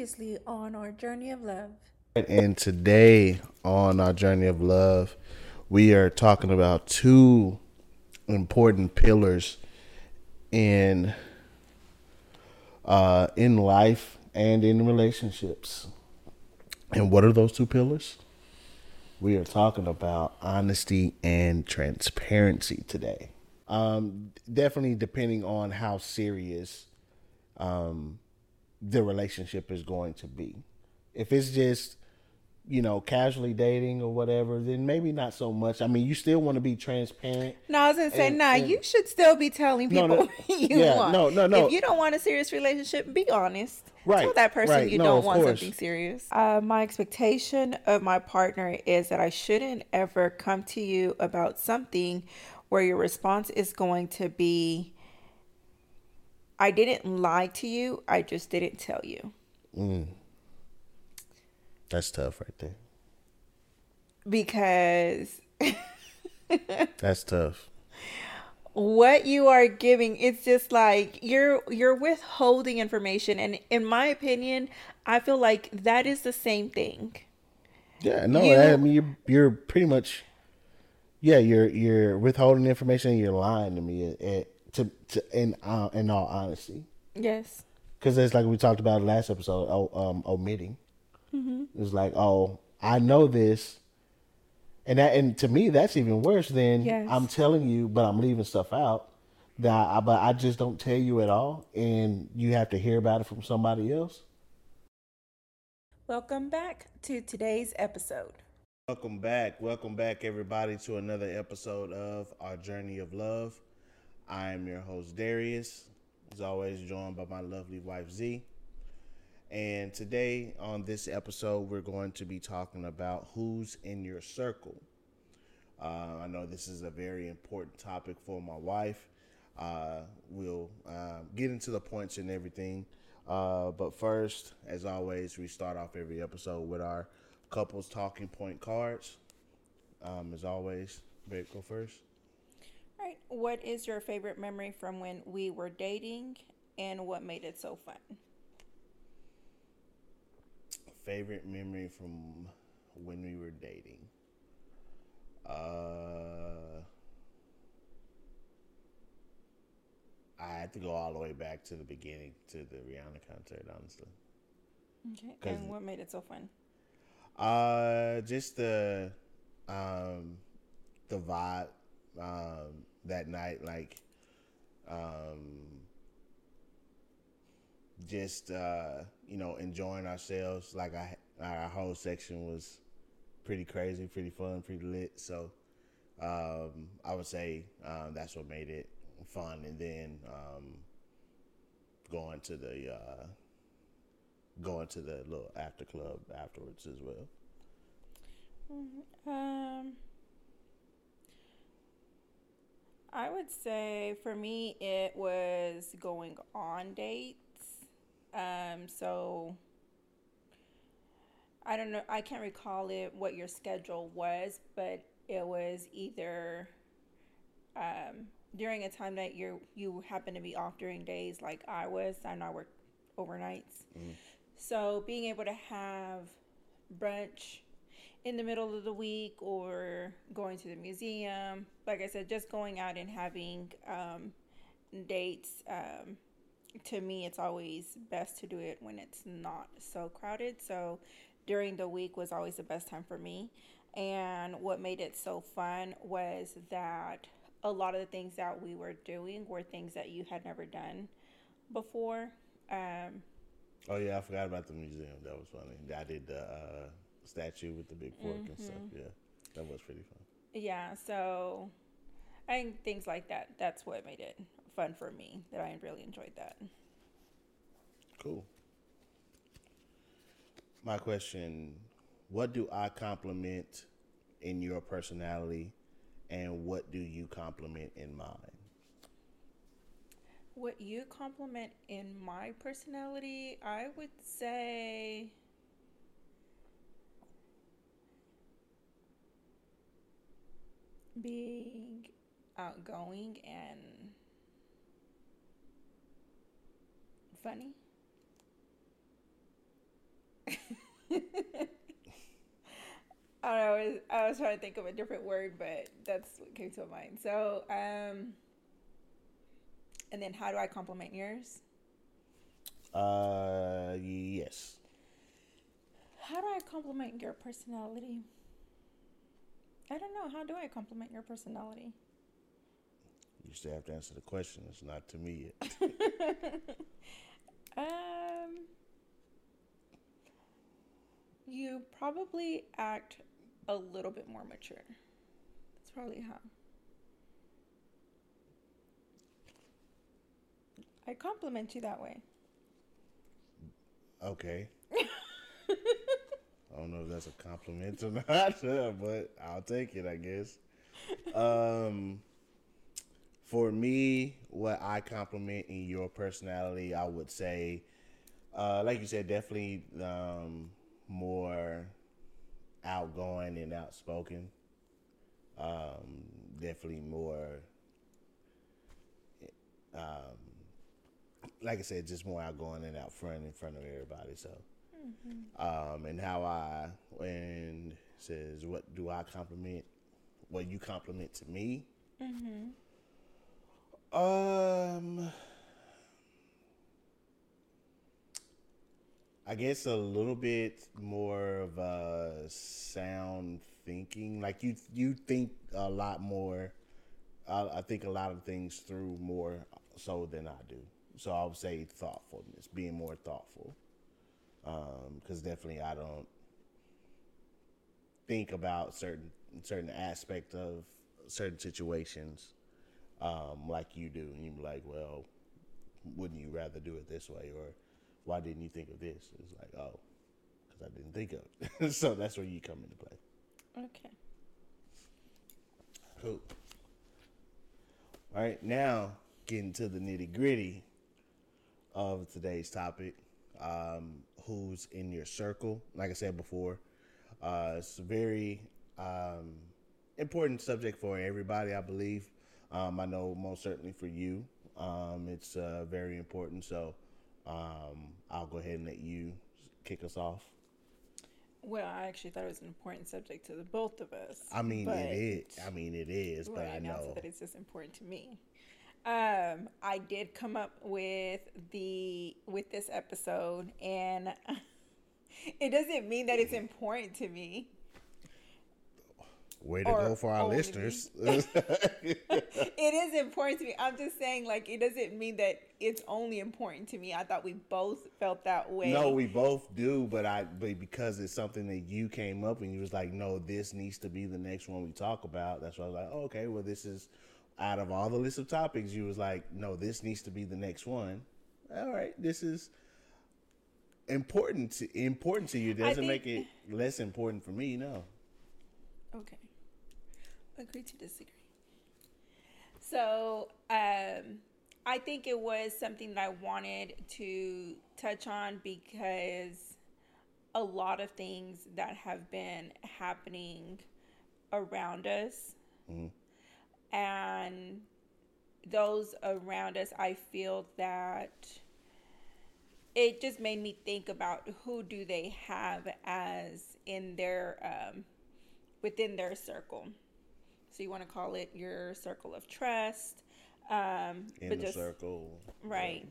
Previously on our journey of love. And today on our journey of love, we are talking about two important pillars in uh, in life and in relationships. And what are those two pillars? We are talking about honesty and transparency today. Um, definitely depending on how serious um, the relationship is going to be. If it's just you know, casually dating or whatever, then maybe not so much. I mean, you still want to be transparent. No, I was gonna say, and, nah, and, you should still be telling people no, no, you yeah, want. No, no, no. If you don't want a serious relationship, be honest. Right. Tell that person right. you no, don't want course. something serious. Uh, my expectation of my partner is that I shouldn't ever come to you about something where your response is going to be, I didn't lie to you, I just didn't tell you. Mm. That's tough right there. Because That's tough. What you are giving, it's just like you're you're withholding information and in my opinion, I feel like that is the same thing. Yeah, no, you, I mean you're you're pretty much yeah, you're you're withholding information and you're lying to me at, at, to, to in uh, in all honesty. Yes. Because it's like we talked about last episode, oh, um, omitting. Mm-hmm. It's like, oh, I know this, and that, and to me, that's even worse than yes. I'm telling you, but I'm leaving stuff out that, I, but I just don't tell you at all, and you have to hear about it from somebody else. Welcome back to today's episode. Welcome back, welcome back, everybody, to another episode of our journey of love. I am your host Darius, as always, joined by my lovely wife Z. And today on this episode, we're going to be talking about who's in your circle. Uh, I know this is a very important topic for my wife. Uh, we'll uh, get into the points and everything. Uh, but first, as always, we start off every episode with our couples talking point cards. Um, as always, Beck, go first. What is your favorite memory from when we were dating and what made it so fun? favorite memory from when we were dating. Uh, I had to go all the way back to the beginning to the Rihanna concert, honestly. Okay. And what made it so fun? Uh, just the um, the vibe um, that night, like um, just uh, you know enjoying ourselves. Like I, our whole section was pretty crazy, pretty fun, pretty lit. So um, I would say um, that's what made it fun. And then um, going to the uh, going to the little after club afterwards as well. Mm-hmm. Um. I would say for me, it was going on dates um, so I don't know, I can't recall it what your schedule was, but it was either um, during a time that you you happen to be off during days like I was. I know I work overnights. Mm. So being able to have brunch in the middle of the week or going to the museum, like I said, just going out and having um, dates um, to me, it's always best to do it when it's not so crowded. So during the week was always the best time for me. And what made it so fun was that a lot of the things that we were doing were things that you had never done before. Um, oh yeah, I forgot about the museum. That was funny. I did the uh, statue with the big fork mm-hmm. and stuff. Mm-hmm. Yeah, that was pretty fun. Yeah, so I think things like that. That's what made it fun for me. That I really enjoyed that. Cool. My question: What do I compliment in your personality, and what do you compliment in mine? What you compliment in my personality, I would say. being outgoing and funny. I know, I was, I was trying to think of a different word, but that's what came to mind. So, um, and then how do I compliment yours? Uh, yes. How do I compliment your personality? I don't know. How do I compliment your personality? You still have to answer the question. It's not to me yet. um, you probably act a little bit more mature. That's probably how. I compliment you that way. Okay. I don't know if that's a compliment or not, but I'll take it, I guess. Um, for me, what I compliment in your personality, I would say, uh, like you said, definitely um, more outgoing and outspoken. Um, definitely more, um, like I said, just more outgoing and out front in front of everybody. So, um, and how I when it says what do I compliment, what you compliment to me. Um, I guess a little bit more of a sound thinking. Like you, you think a lot more. I, I think a lot of things through more so than I do. So I would say thoughtfulness, being more thoughtful. Because definitely I don't think about certain certain aspect of certain situations um, like you do, and you're like, well, wouldn't you rather do it this way, or why didn't you think of this? It's like, oh, because I didn't think of it. so that's where you come into play. Okay. Cool. All right, now getting to the nitty gritty of today's topic. Um, who's in your circle? Like I said before, uh, it's a very um, important subject for everybody, I believe. Um, I know most certainly for you, um, it's uh, very important. So um, I'll go ahead and let you kick us off. Well, I actually thought it was an important subject to the both of us. I mean, it is. I mean, it is, but I know. that it's just important to me. Um, I did come up with the with this episode, and it doesn't mean that it's important to me. Way to or go for our only listeners. It is important to me. I'm just saying, like, it doesn't mean that it's only important to me. I thought we both felt that way. No, we both do, but I but because it's something that you came up and you was like, no, this needs to be the next one we talk about. That's why I was like, oh, okay, well, this is out of all the list of topics. You was like, no, this needs to be the next one. All right, this is important to important to you. Doesn't make it less important for me. No. Okay. Agree to disagree. So, um, I think it was something that I wanted to touch on because a lot of things that have been happening around us and those around us, I feel that it just made me think about who do they have as in their um, within their circle. So you want to call it your circle of trust. Um, In just- circle. Right.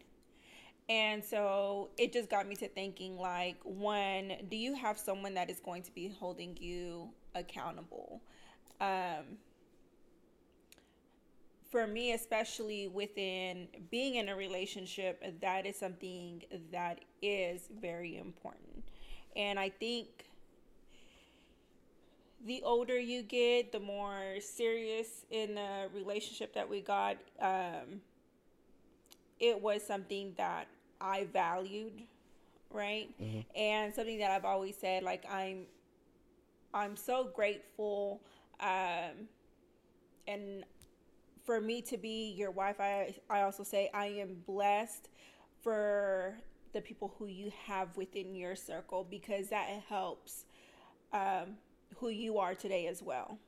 And so it just got me to thinking like, one, do you have someone that is going to be holding you accountable? Um, for me, especially within being in a relationship, that is something that is very important. And I think the older you get, the more serious in the relationship that we got, um, it was something that I valued, right? And something that I've always said, like I'm, I'm so grateful, um, and for me to be your wife, I I also say I am blessed for the people who you have within your circle because that helps um, who you are today as well.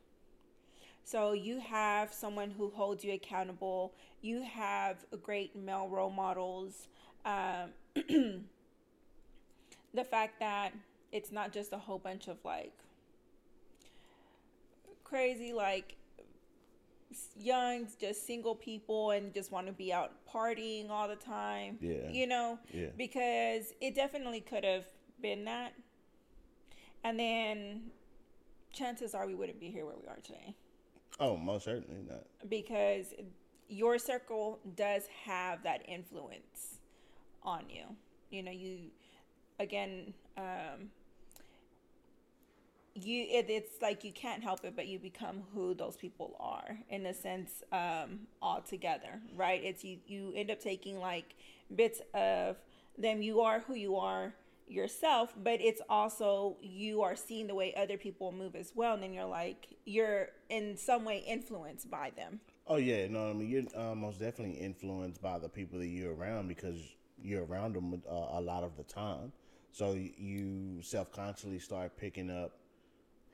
So you have someone who holds you accountable. You have great male role models. Um, the fact that it's not just a whole bunch of like crazy like young just single people and just want to be out partying all the time Yeah. you know Yeah. because it definitely could have been that and then chances are we wouldn't be here where we are today Oh, most certainly not. because your circle does have that influence on you. You know, you again, um, you it, it's like you can't help it, but you become who those people are in a sense um, altogether, right? It's you you end up taking like bits of them. You are who you are yourself, but it's also you are seeing the way other people move as well, and then you're like you're in some way influenced by them. Oh yeah, no, I mean you're uh, most definitely influenced by the people that you're around because you're around them uh, a lot of the time. So you self consciously start picking up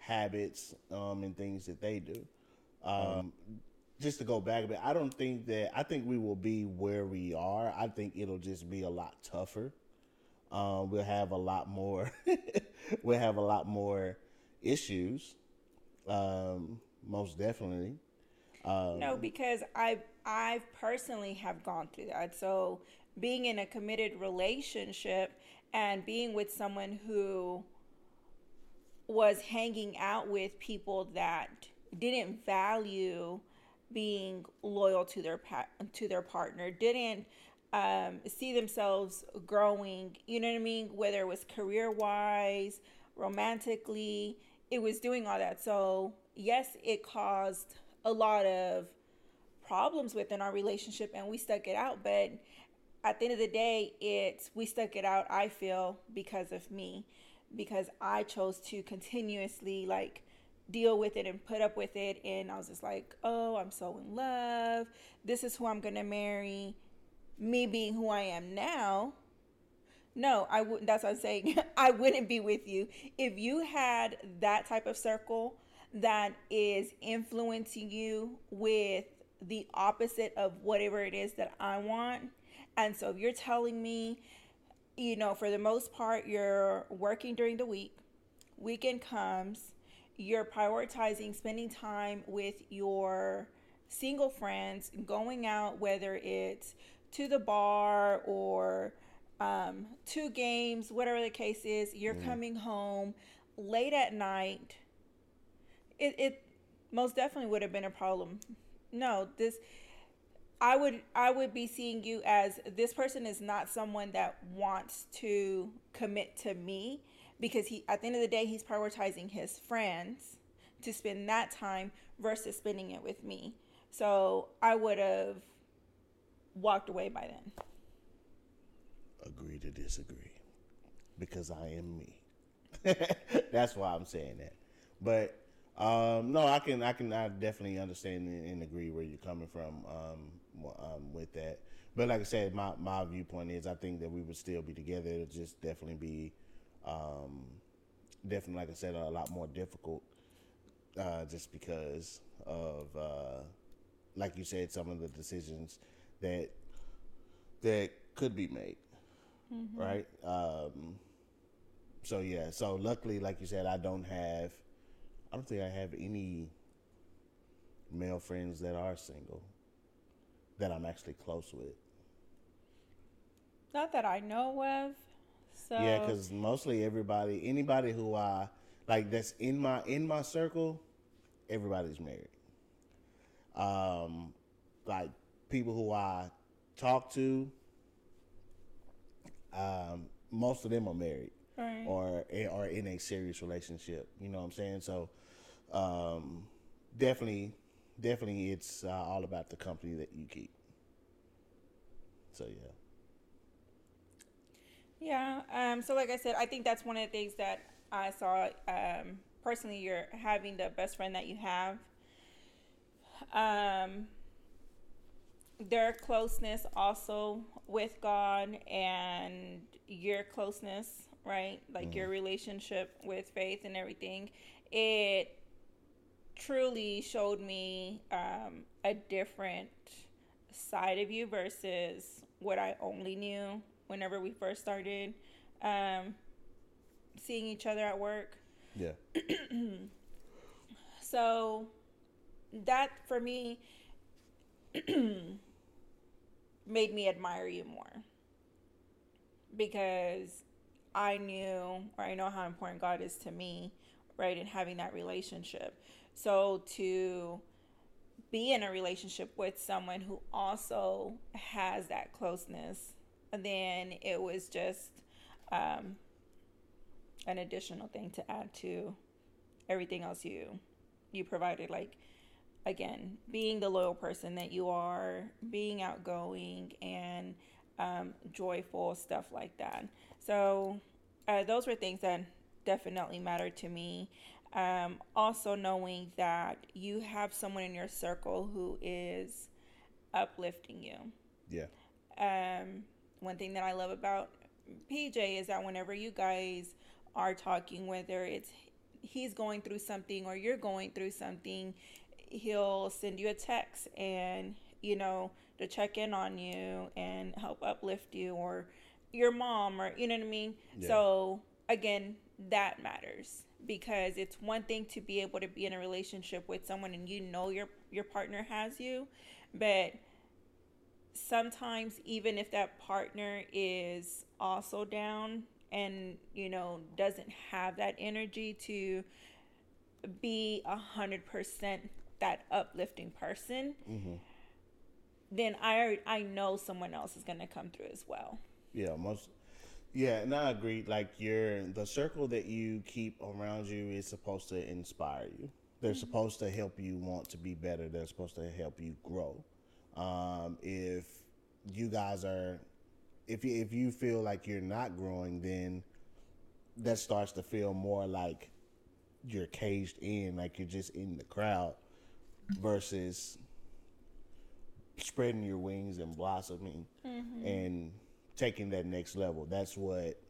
habits um, and things that they do. Um, just to go back a bit, I don't think that I think we will be where we are. I think it'll just be a lot tougher. Um, we'll have a lot more. we'll have a lot more issues. Um, most definitely. Um, No, because I I personally have gone through that. So being in a committed relationship and being with someone who was hanging out with people that didn't value being loyal to their pa- to their partner, didn't um, see themselves growing. You know what I mean? Whether it was career wise, romantically, it was doing all that. So yes, it caused a lot of problems within our relationship, and we stuck it out. But at the end of the day, it's we stuck it out. I feel because of me, because I chose to continuously like deal with it and put up with it and I was just like, "Oh, I'm so in love. This is who I'm going to marry." Me being who I am now, no, I wouldn't that's what I'm saying. I wouldn't be with you if you had that type of circle that is influencing you with the opposite of whatever it is that I want. And so if you're telling me, you know, for the most part you're working during the week, weekend comes, you're prioritizing spending time with your single friends, going out, whether it's to the bar or um, to games, whatever the case is, you're coming home late at night. It, it most definitely would have been a problem. No, this I would I would be seeing you as this person is not someone that wants to commit to me because he at the end of the day he's prioritizing his friends to spend that time versus spending it with me. So I would have walked away by then. agree to disagree because I am me. That's why I'm saying that. But um, no, I can I can I definitely understand and, agree where you're coming from um, um, with that. But like I said, my, my viewpoint is I think that we would still be together. It'll just definitely be um, definitely like I said a lot more difficult uh, just because of uh, like you said some of the decisions that that could be made right? Um, so yeah, so luckily, like you said, I don't have, I don't think I have any male friends that are single that I'm actually close with. Not that I know of. So Yeah, because mostly everybody, anybody who I like that's in my in my circle, everybody's married. Um, like people who I talk to, um, most of them are married Right. or are in a serious relationship. You know what I'm saying? So, um, definitely, definitely, it's uh, all about the company that you keep. So yeah. Yeah. Um, so, like I said, I think that's one of the things that I saw. Um, personally, you're having the best friend that you have. Um, their closeness also with God and your closeness, right? Like your relationship with faith and everything. It truly showed me um, a different side of you versus what I only knew whenever we first started um, seeing each other at work. Yeah. So that for me made me admire you more because I knew or I know how important God is to me, right, in having that relationship. So to be in a relationship with someone who also has that closeness, then it was just um, an additional thing to add to everything else you you provided. Like again being the loyal person that you are being outgoing and um, joyful stuff like that. So uh, those were things that definitely mattered to me um, also knowing that you have someone in your circle who is uplifting you Yeah. um, one thing that I love about PJ is that whenever you guys are talking, whether it's he's going through something or you're going through something, he'll send you a text and, you know, to check in on you and help uplift you or your mom or, you know what I mean? Yeah. So, again, that matters because it's one thing to be able to be in a relationship with someone and you know your your partner has you, but sometimes even if that partner is also down and you know doesn't have that energy to be a hundred percent that uplifting person mm-hmm. then i i know someone else is going to come through as well Yeah, most. Yeah, and I agree. Like your the circle that you keep around you is supposed to inspire you. They're supposed to help you want to be better. They're supposed to help you grow. Um, if you guys are, if you, if you feel like you're not growing, then that starts to feel more like you're caged in, like you're just in the crowd, versus spreading your wings and blossoming and taking that next level. That's what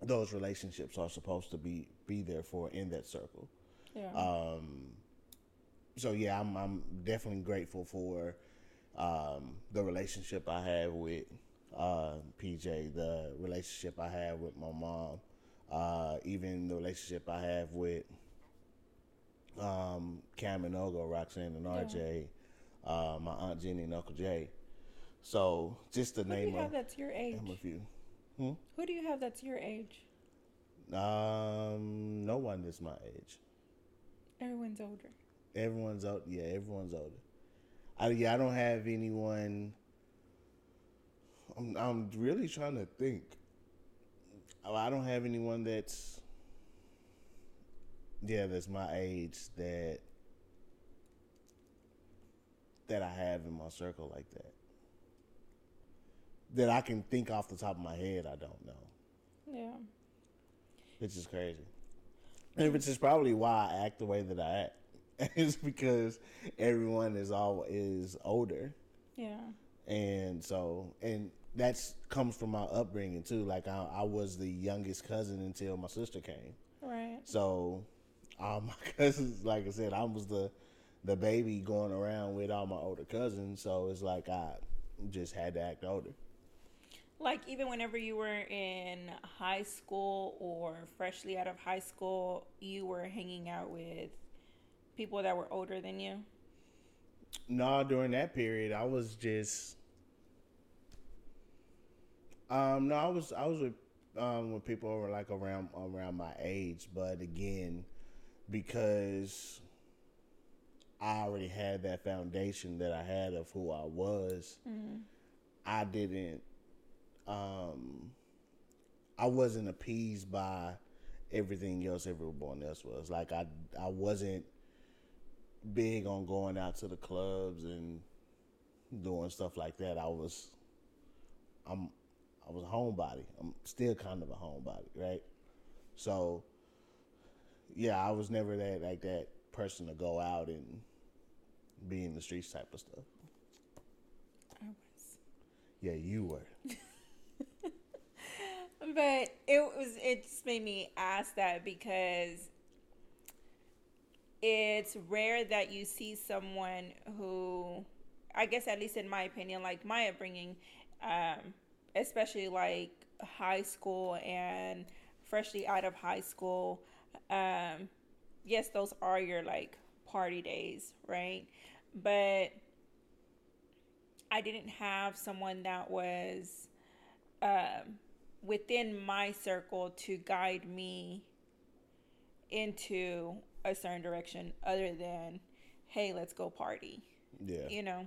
those relationships are supposed to be be there for in that circle. yeah Um, so yeah, I'm I'm definitely grateful for um, the relationship I have with uh, PJ, the relationship I have with my mom, uh, even the relationship I have with um, Cam and Ogo, Roxanne and RJ, uh, my aunt Jenny and Uncle Jay. So just the who do name you of have that's your age a few. who do you have that's your age Um, no one is my age. everyone's older Everyone's out. Yeah, everyone's older. I yeah, I don't have anyone. I'm I'm really trying to think. Oh, I don't have anyone that's. Yeah, that's my age that. That I have in my circle like that. That I can think off the top of my head. I don't know. yeah Which is crazy. And which is probably why I act the way that I act. it's because everyone is all is older. yeah And so and that's comes from my upbringing too. Like I, I was the youngest cousin until my sister came. right So all my cousins, like I said, I was the the baby going around with all my older cousins. So it's like I just had to act older. Like even whenever you were in high school or freshly out of high school, you were hanging out with people that were older than you. No, during that period, I was just. Um, no, I was I was with um with people who were like around around my age, but again, because I already had that foundation that I had of who I was, I didn't. Um, I wasn't appeased by everything else everyone else was. Like I I wasn't big on going out to the clubs and doing stuff like that. I was I'm I was a homebody. I'm still kind of a homebody, right? So yeah, I was never that like that person to go out and be in the streets type of stuff. I was. Yeah, you were. But it was it just made me ask that because it's rare that you see someone who I guess at least in my opinion, like my upbringing, um, especially like high school and freshly out of high school, um, yes, those are your like party days, right? But I didn't have someone that was um, within my circle to guide me into a certain direction other than, hey, let's go party. Yeah. You know?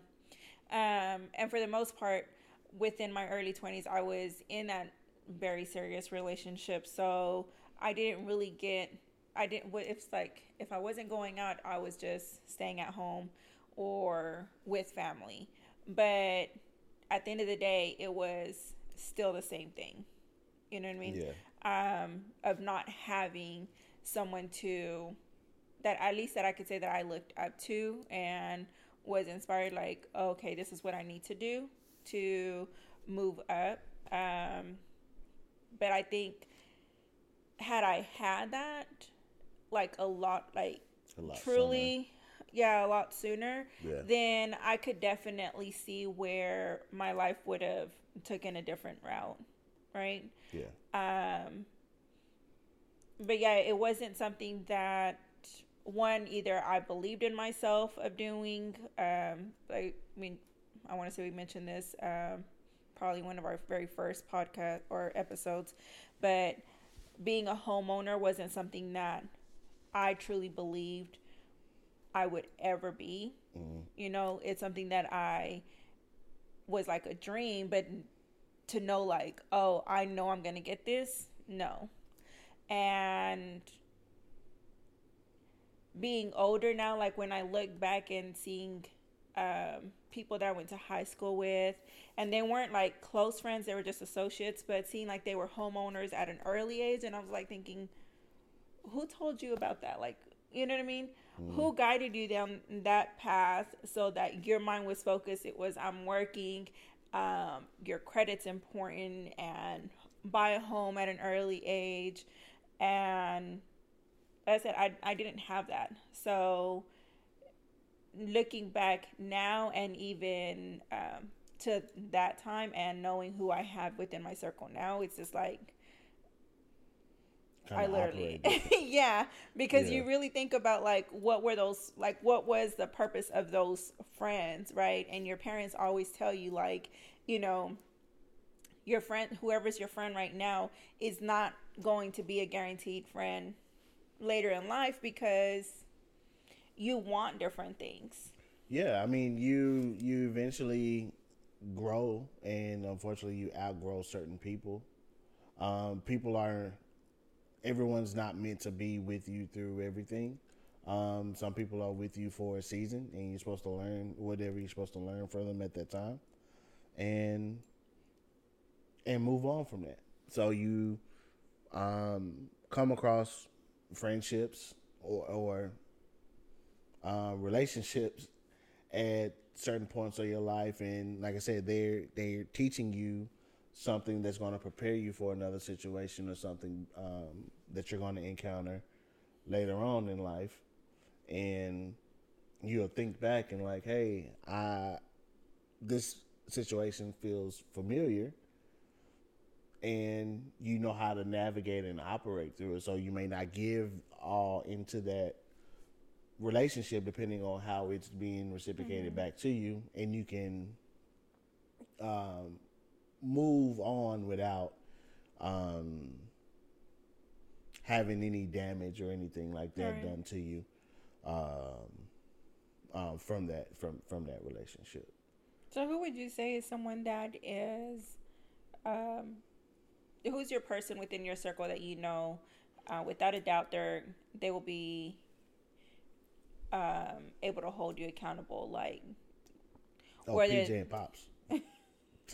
Um, and for the most part, within my early 20s, I was in that very serious relationship. So I didn't really get, I didn't, what if it's like, if I wasn't going out, I was just staying at home or with family. But at the end of the day, it was still the same thing. You know what I mean? Yeah. Um, of not having someone to that at least that I could say that I looked up to and was inspired like okay this is what I need to do to move up um, but I think had I had that like a lot like A lot truly yeah a lot sooner Yeah. then I could definitely see where my life would have taken a different route right Yeah. um, but yeah, it wasn't something that one either I believed in myself of doing. Um, like I mean, I want to say we mentioned this um, probably one of our very first podcast or episodes, but being a homeowner wasn't something that I truly believed I would ever be. You know, it's something that I was like a dream, but to know like, oh, I know I'm gonna get this, no. And being older now, like when I look back and seeing um, people that I went to high school with, and they weren't like close friends, they were just associates, but seeing like they were homeowners at an early age, and I was like thinking, who told you about that? Like, you know what I mean? Who guided you down that path so that your mind was focused? It was, I'm working, um, your credit's important, and buy a home at an early age. And as I said, I, I didn't have that. So, looking back now and even um, to that time and knowing who I have within my circle now, it's just like, I literally, yeah, because Yeah. you really think about like what were those, like what was the purpose of those friends, right? And your parents always tell you like, you know, your friend, whoever's your friend right now, is not going to be a guaranteed friend later in life because you want different things. Yeah, I mean, you you eventually grow, and unfortunately, you outgrow certain people. Um, people are everyone's not meant to be with you through everything. Um, some people are with you for a season, and you're supposed to learn whatever you're supposed to learn from them at that time, and and move on from that. So you um, come across friendships or, or uh, relationships at certain points of your life, and like I said, they're they're teaching you something that's going to prepare you for another situation or something um, that you're going to encounter later on in life, and you'll think back and like, hey, I this situation feels familiar. And you know how to navigate and operate through it. So you may not give all into that relationship depending on how it's being reciprocated back to you, and you can um, move on without um, having any damage or anything like that Right. done to you um, um, from that from from that relationship. So, who would you say is someone that is, um, who's your person within your circle that you know, uh, without a doubt, they're they will be um, able to hold you accountable. Like, Oh, PJ they- and Pops.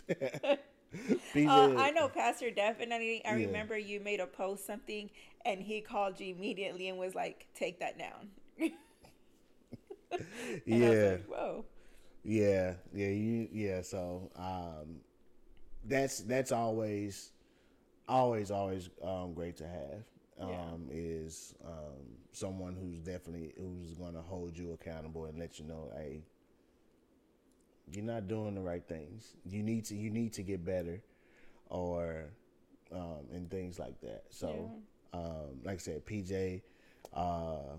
Uh, I know Pastor definitely. I Yeah. remember you made a post something, and he called you immediately and was like, "Take that down." And I was Yeah, like, Whoa. yeah, yeah, you, yeah. So um, that's that's always, always, always um, great to have. Um, Yeah. Is um, someone who's definitely who's going to hold you accountable and let you know, hey, you're not doing the right things. You need to you need to get better, or um, and things like that. So, um, like I said, PJ, uh,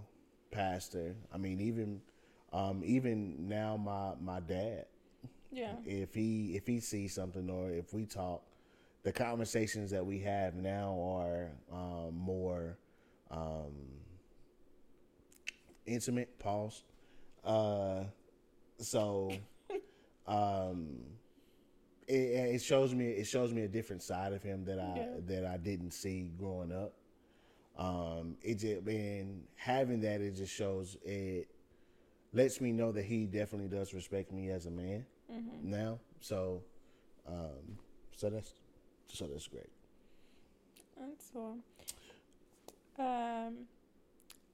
pastor. I mean, even um, even now, my my dad. Yeah. If he if he sees something or if we talk, the conversations that we have now are um, more um, intimate. Pause. Uh, so, um, it, it shows me it shows me a different side of him that I Yeah. that I didn't see growing up. Um, it just and having that it just shows it lets me know that he definitely does respect me as a man now. So, um, so that's so that's great. That's all. Um,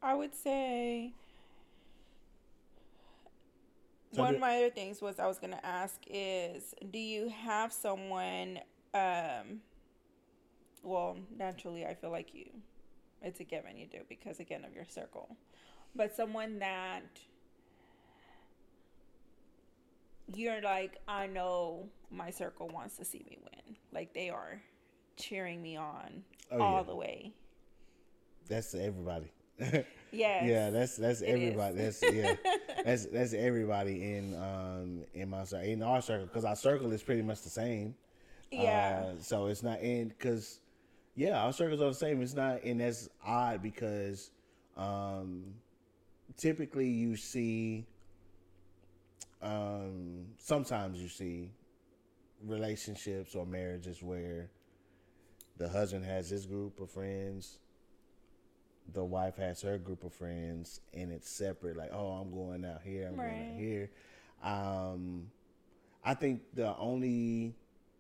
I would say So one of my other things was I was gonna ask is, do you have someone? Um, well, naturally, I feel like you. It's a given you do because again of your circle, but someone that you're like, I know my circle wants to see me win. Like they are cheering me on Oh, all yeah. the way. That's everybody. Yes. Yeah, that's that's everybody. That's yeah, that's that's everybody in um in my circle in our circle because our circle is pretty much the same. Yeah. Uh, so it's not in because yeah, our circles are the same. It's not and that's odd because um typically you see um sometimes you see relationships or marriages where the husband has his group of friends the wife has her group of friends and it's separate like oh i'm going out here i'm going out here. Um i think the only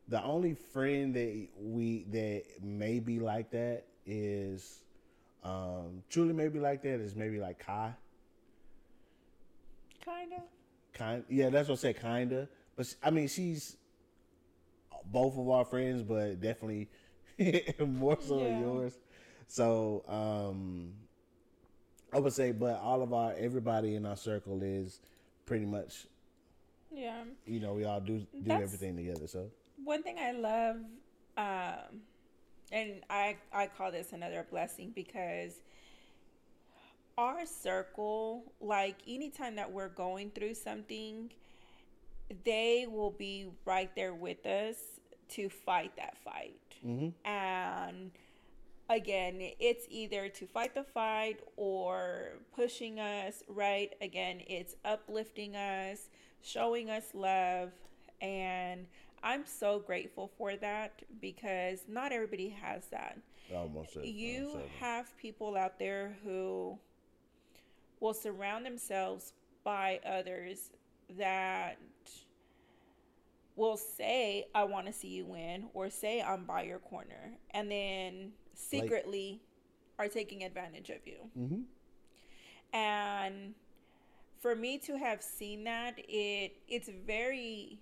the only friend that we that may be like that is um truly maybe like that is maybe like kai. Kind of. kind yeah that's what i said kinda. But she- i mean she's both of our friends but definitely more so Yeah. yours so um i would say but all of our everybody in our circle is pretty much Yeah. you know we all do do That's- everything together so One thing I love, um, and I I call this another blessing because our circle, like anytime that we're going through something, they will be right there with us to fight that fight. And again, it's either to fight the fight or pushing us, right? Again, it's uplifting us, showing us love. And I'm so grateful for that because not everybody has that. almost certainly, You almost have people out there who will surround themselves by others that will say, I want to see you win, or say, I'm by your corner, and then secretly are taking advantage of you. Mhm. And for me to have seen that, it it's very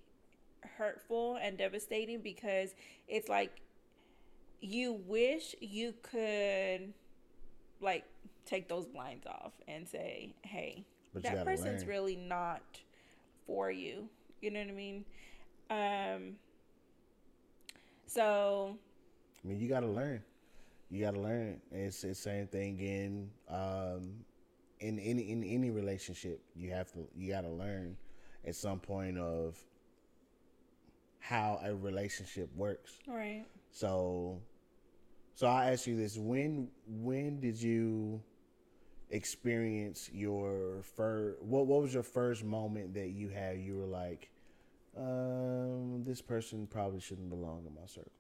hurtful and devastating because it's like you wish you could like take those blinds off and say, "Hey, But that person's learn. really not for you." You know what I mean? Um so I mean, you got to learn. You got to learn. It's the same thing in um, in any in any relationship. You have to you got to learn at some point of how a relationship works. right. So, so I ask you this: when when did you experience your first? What what was your first moment that you had? You were like, um, this person probably shouldn't belong in my circle.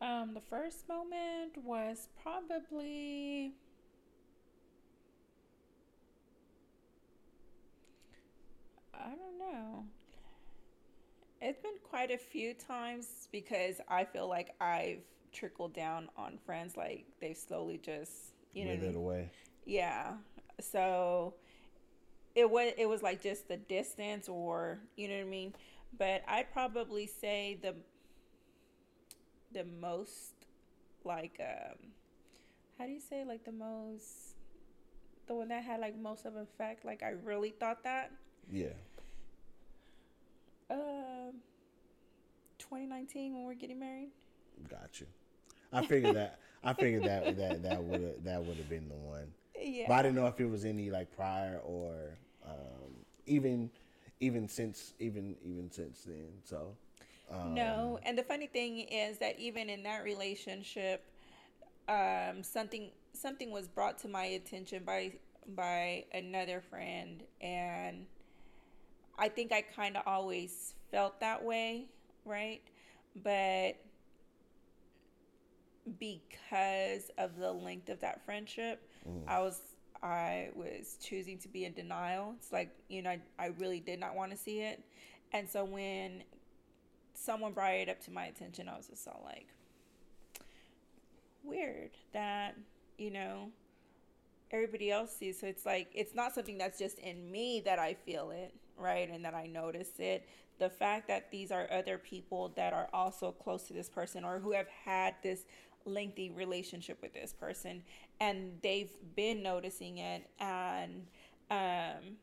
Um, the first moment was probably I don't know. It's been quite a few times because I feel like I've trickled down on friends like they've slowly just you know what I away. Yeah. So it was it was like just the distance or you know what I mean? But I'd probably say the the most like um how do you say like the most the one that had like most of effect like I really thought that Yeah. um 2019 when we're getting married Got you. I figured that. I figured that that that would have that would have been the one. Yeah. But I didn't know if it was any like prior or um, even even since even even since then. So um, no, and the funny thing is that even in that relationship, um, something something was brought to my attention by by another friend, and I think I kind of always felt that way, right? But because of the length of that friendship, I was I was choosing to be in denial. It's like, you know, I, I really did not want to see it. And so when someone brought it up to my attention, I was just all like, weird that, you know, everybody else sees. So it's like, it's not something that's just in me that I feel it, right? And that I notice it. The fact that these are other people that are also close to this person or who have had this lengthy relationship with this person and they've been noticing it and um,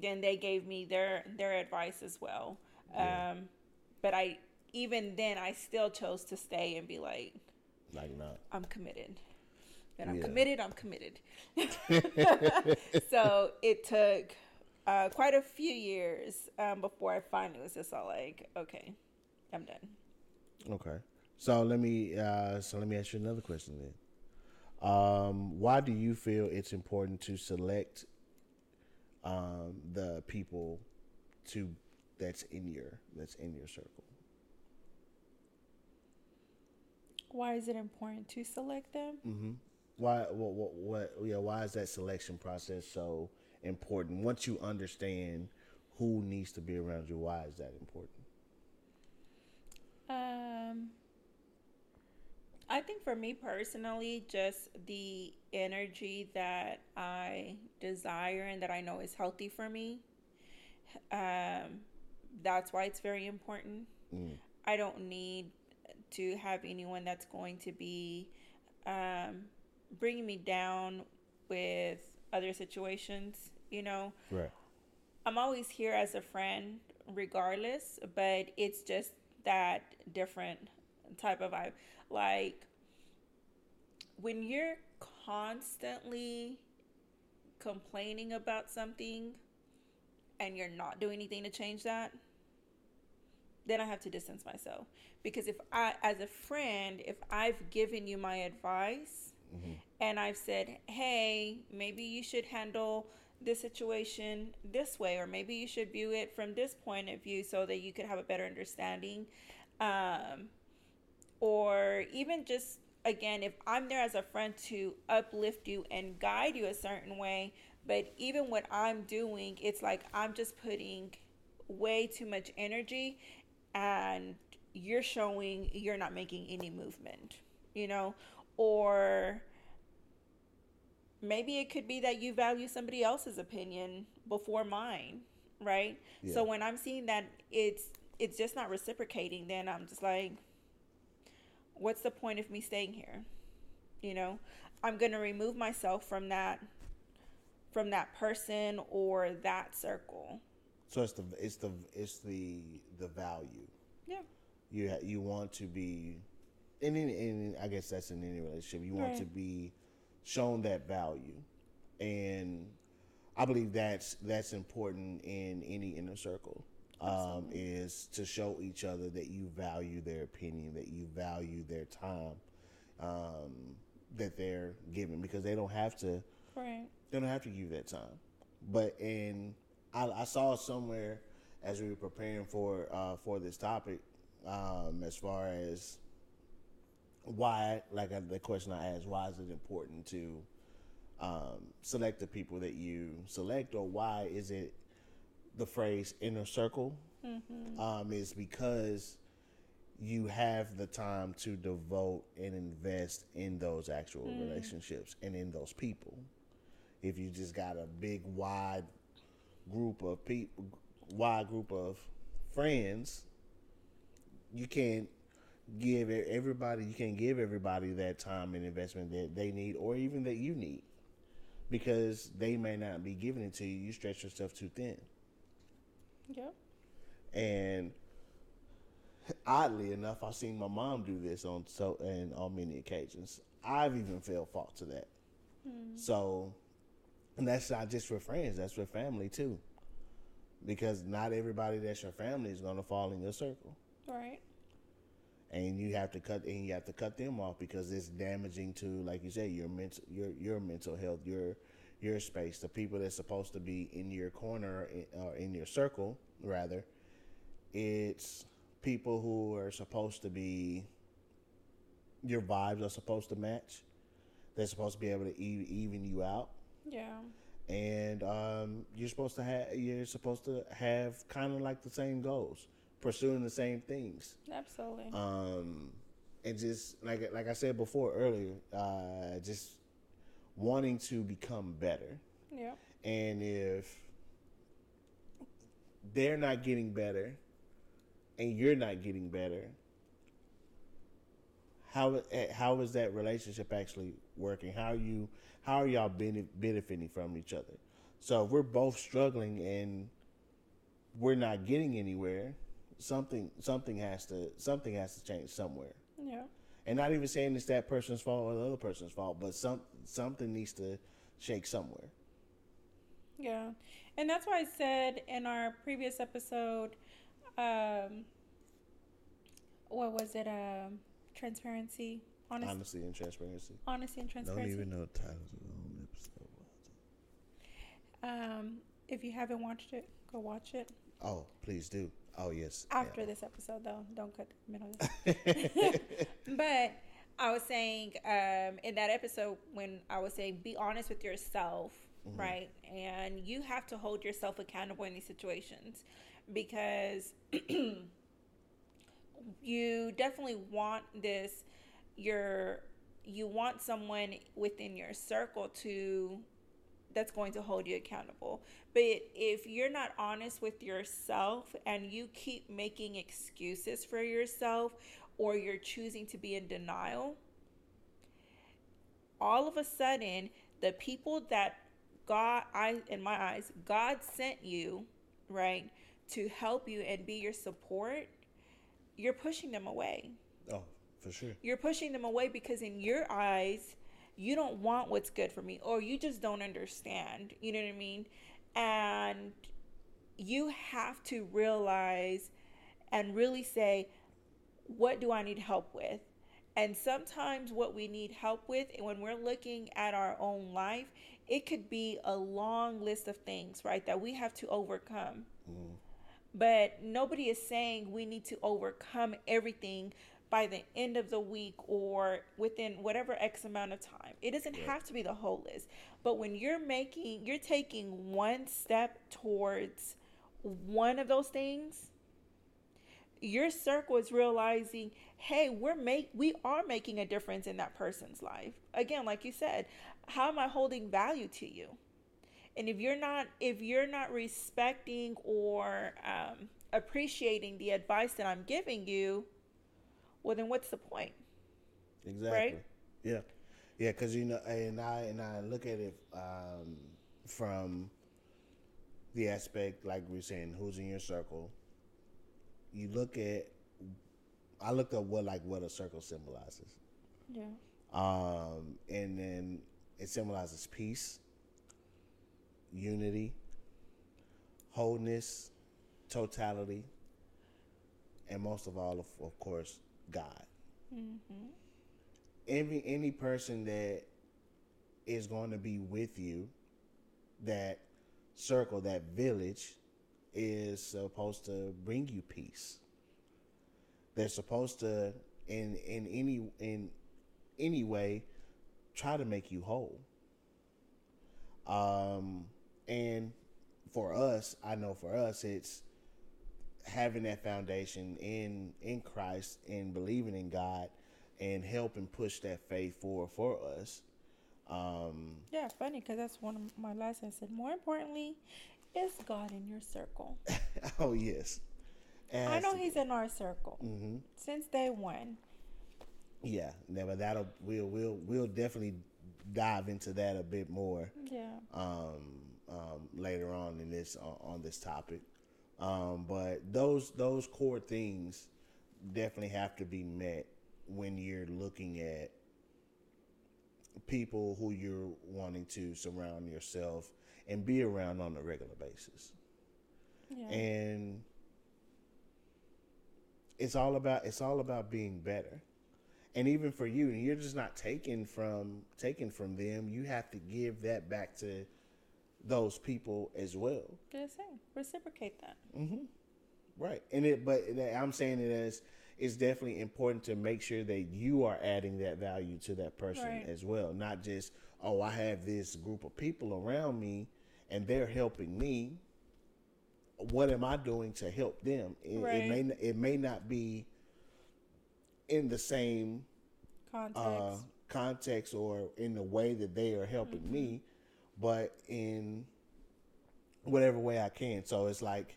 then they gave me their their advice as well Yeah. um, but i even then i still chose to stay and be like like not. i'm committed and i'm Yeah. committed i'm committed so it took uh, quite a few years um, before i finally was just all like okay i'm done Okay. So let me uh, so let me ask you another question then. Um, why do you feel it's important to select um, the people to that's in your that's in your circle? why is it important to select them Mm-hmm. Why? What? What? what yeah. Why is that selection process so important? Once you understand who needs to be around you, why is that important? Um, I think for me personally, just the energy that I desire and that I know is healthy for me. Um, that's why it's very important. Mm. I don't need to have anyone that's going to be um, bringing me down with other situations. You know, Right. I'm always here as a friend, regardless, but it's just that different type of vibe. Like, when you're constantly complaining about something and you're not doing anything to change that, then I have to distance myself. Because if I, as a friend, if I've given you my advice and I've said, hey, maybe you should handle this situation this way, or maybe you should view it from this point of view so that you could have a better understanding. Um, or even just, again, if I'm there as a friend to uplift you and guide you a certain way, but even what I'm doing, it's like I'm just putting way too much energy and you're showing you're not making any movement, you know? Or maybe it could be that you value somebody else's opinion before mine, right? So when I'm seeing that it's it's just not reciprocating, then I'm just like what's the point of me staying here? You know, I'm going to remove myself from that from that person or that circle. So it's the it's the it's the the value. Yeah. You ha- you want to be, in any in I guess that's in any relationship. You want Right. to be shown that value, and I believe that's that's important in any inner circle. Um, is to show each other that you value their opinion, that you value their time, um, that they're giving because they don't have to Right. they don't have to give that time. But in I, I saw somewhere as we were preparing for uh, for this topic, um, as far as why, like uh, the question I asked, why is it important to um, select the people that you select, or why is it the phrase inner circle? Um, is because you have the time to devote and invest in those actual relationships and in those people. If you just got a big wide group of people wide group of friends you can't give everybody you can't give everybody that time and investment that they need or even that you need because they may not be giving it to you you stretch yourself too thin Yep. and oddly enough, I've seen my mom do this on so and on many occasions. I've even fell fault to that. Mm. So, and that's not just for friends; that's for family too. Because not everybody that's your family is going to fall in your circle, Right. and you have to cut and you have to cut them off because it's damaging to, like you said, your mental your your mental health, your your space. The people that's supposed to be in your corner eh, or in your circle, rather, it's people who are supposed to be your vibes are supposed to match. They're supposed to be able to even you out, Yeah. and um, you're supposed to have you're supposed to have kind of like the same goals, pursuing the same things, Absolutely. um, and just like like I said before earlier, uh, just wanting to become better. yeah. And if they're not getting better and you're not getting better, how eh, how is that relationship actually working? How are you how are y'all benefiting from each other? So if we're both struggling and we're not getting anywhere, something something has to something has to change somewhere. Yeah. And not even saying it's that person's fault or the other person's fault, but some something needs to shake somewhere. Yeah. And that's why I said in our previous episode, um, what was it? Um, transparency, honest, Honesty and transparency. honesty and transparency. Don't even know the titles of the whole episode. Um, if you haven't watched it, go watch it Oh, please do. Oh yes. after this episode, though. Don't cut the middle of this. but I was saying um, in that episode when I was saying be honest with yourself, right? And you have to hold yourself accountable in these situations because you definitely want this your you want someone within your circle to that's going to hold you accountable. But if you're not honest with yourself and you keep making excuses for yourself or you're choosing to be in denial, all of a sudden, the people that God, I, in my eyes, God sent you, right, to help you and be your support, you're pushing them away for sure. you're pushing them away because in your eyes you don't want what's good for me or you just don't understand you know what i mean? And you have to realize and really say what do i need help with? And sometimes what we need help with and when we're looking at our own life it could be a long list of things right that we have to overcome. Mm. But nobody is saying we need to overcome everything by the end of the week or within whatever X amount of time. It doesn't have to be the whole list. But when you're making, you're taking one step towards one of those things, your circle is realizing, hey, we're make we are making a difference in that person's life. Again, like you said, how am I holding value to you? and if you're not if you're not respecting or um, appreciating the advice that i'm giving you well then what's the point Exactly. Right? Yeah. Yeah, because you know, and I and I look at it um, from the aspect like we are saying, who's in your circle. You look at. I look at what like what a circle symbolizes, yeah um, and then it symbolizes peace, unity, wholeness, totality, and most of all, of, of course, God. Any any person that is going to be with you, that circle, that village, is supposed to bring you peace. They're supposed to, in in any in any way, try to make you whole. Um, and for us, I know for us, it's having that foundation in in Christ and believing in God and helping push that faith forward for us. Um, yeah funny because that's one of my last i said more importantly is god in your circle oh yes, It i know to- he's in our circle since day one yeah. Never that'll we'll we'll we'll definitely dive into that a bit more. yeah um, um, later on in this on, on this topic. Um, but those those core things definitely have to be met when you're looking at people who you're wanting to surround yourself and be around on a regular basis. Yeah. And it's all about it's all about being better. And even for you, you're just not taking from taking from them. You have to give that back to those people as well. Just say reciprocate that. Right. And it, but I'm saying it as it's definitely important to make sure that you are adding that value to that person Right. as well. Not just, oh, I have this group of people around me and they're helping me. What am I doing to help them? It, it may it may not be in the same Context. uh, context or in the way that they are helping me, but in whatever way I can. So it's like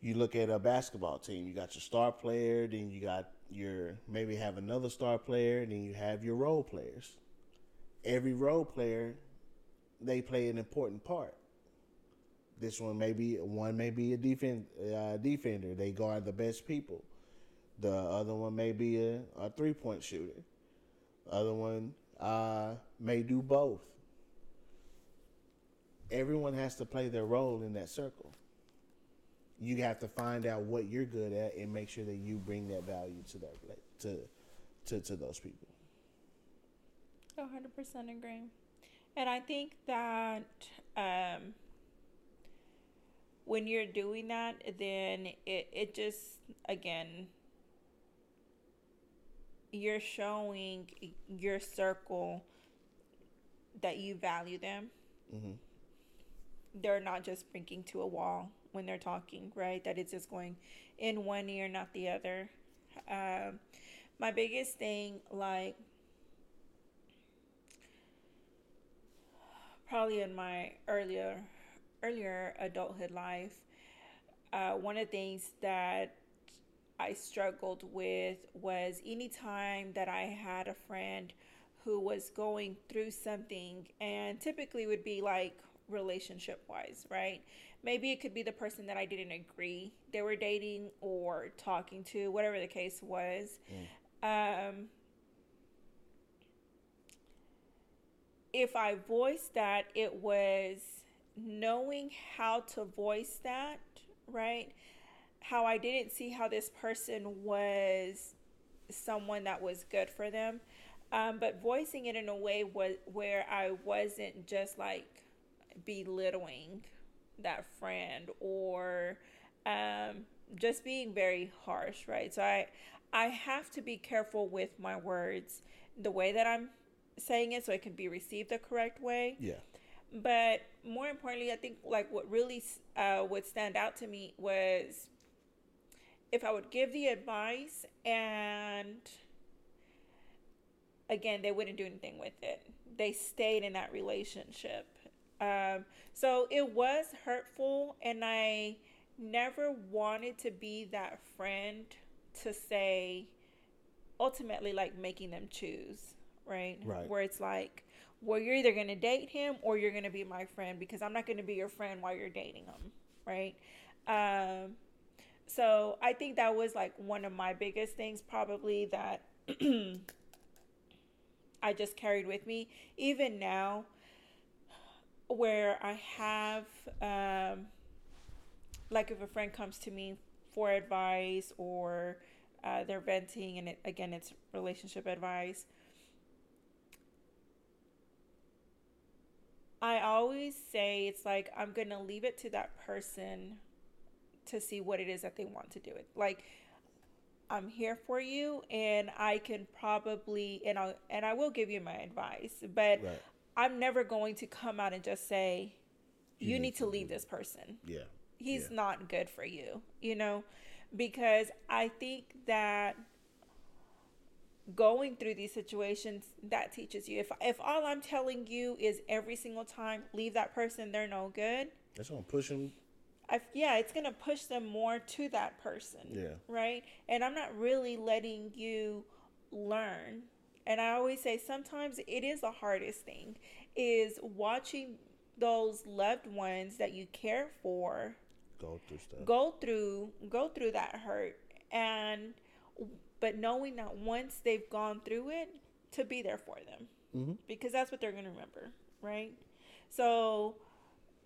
you look at a basketball team, you got your star player, then you got your maybe have another star player, then you have your role players. Every role player, they play an important part. This one may be one may be a defend, uh, defender. They guard the best people. The other one may be a, a three point shooter. Other one uh, may do both. Everyone has to play their role in that circle. You have to find out what you're good at and make sure that you bring that value to that to to to those people. A hundred percent agree. And I think that um, when you're doing that, then it, it just again you're showing your circle that you value them. Mm-hmm. They're not just blinking to a wall when they're talking, right? That it's just going in one ear, not the other. Um, my biggest thing, like probably in my earlier earlier adulthood life uh, one of the things that i struggled with was anytime that i had a friend who was going through something and typically would be like relationship wise right? Maybe it could be the person that i didn't agree they were dating or talking to whatever the case was. Um, if I voiced that, it was knowing how to voice that, right? How I didn't see how this person was someone that was good for them, um, but voicing it in a way was where I wasn't just like belittling that friend or um, just being very harsh, right? So I I have to be careful with my words, the way that I'm saying it, so it can be received the correct way. Yeah. But more importantly, I think like what really uh, would stand out to me was if I would give the advice and again they wouldn't do anything with it. They stayed in that relationship. Um, so it was hurtful, and I never wanted to be that friend to say ultimately like making them choose, right? Right. Where it's like, well, you're either going to date him or you're going to be my friend because I'm not going to be your friend while you're dating him, right? Um, so I think that was like one of my biggest things, probably that I just carried with me. Even now, where I have, um, like, if a friend comes to me for advice or uh, they're venting, and it, again, it's relationship advice. I always say it's like I'm gonna leave it to that person to see what it is that they want to do it. Like I'm here for you and I can probably and I and I will give you my advice, but Right. I'm never going to come out and just say you, need need, to to leave this person. Yeah. He's Yeah. not good for you, you know? Because I think that going through these situations that teaches you if if all I'm telling you is every single time leave that person they're no good That's gonna push them. I, yeah, it's gonna push them more to that person. Yeah. Right. And I'm not really letting you learn. And I always say sometimes it is the hardest thing is watching those loved ones that you care for Go through stuff. go through go through that hurt and but knowing that once they've gone through it, to be there for them Mm-hmm. because that's what they're going to remember, right? So,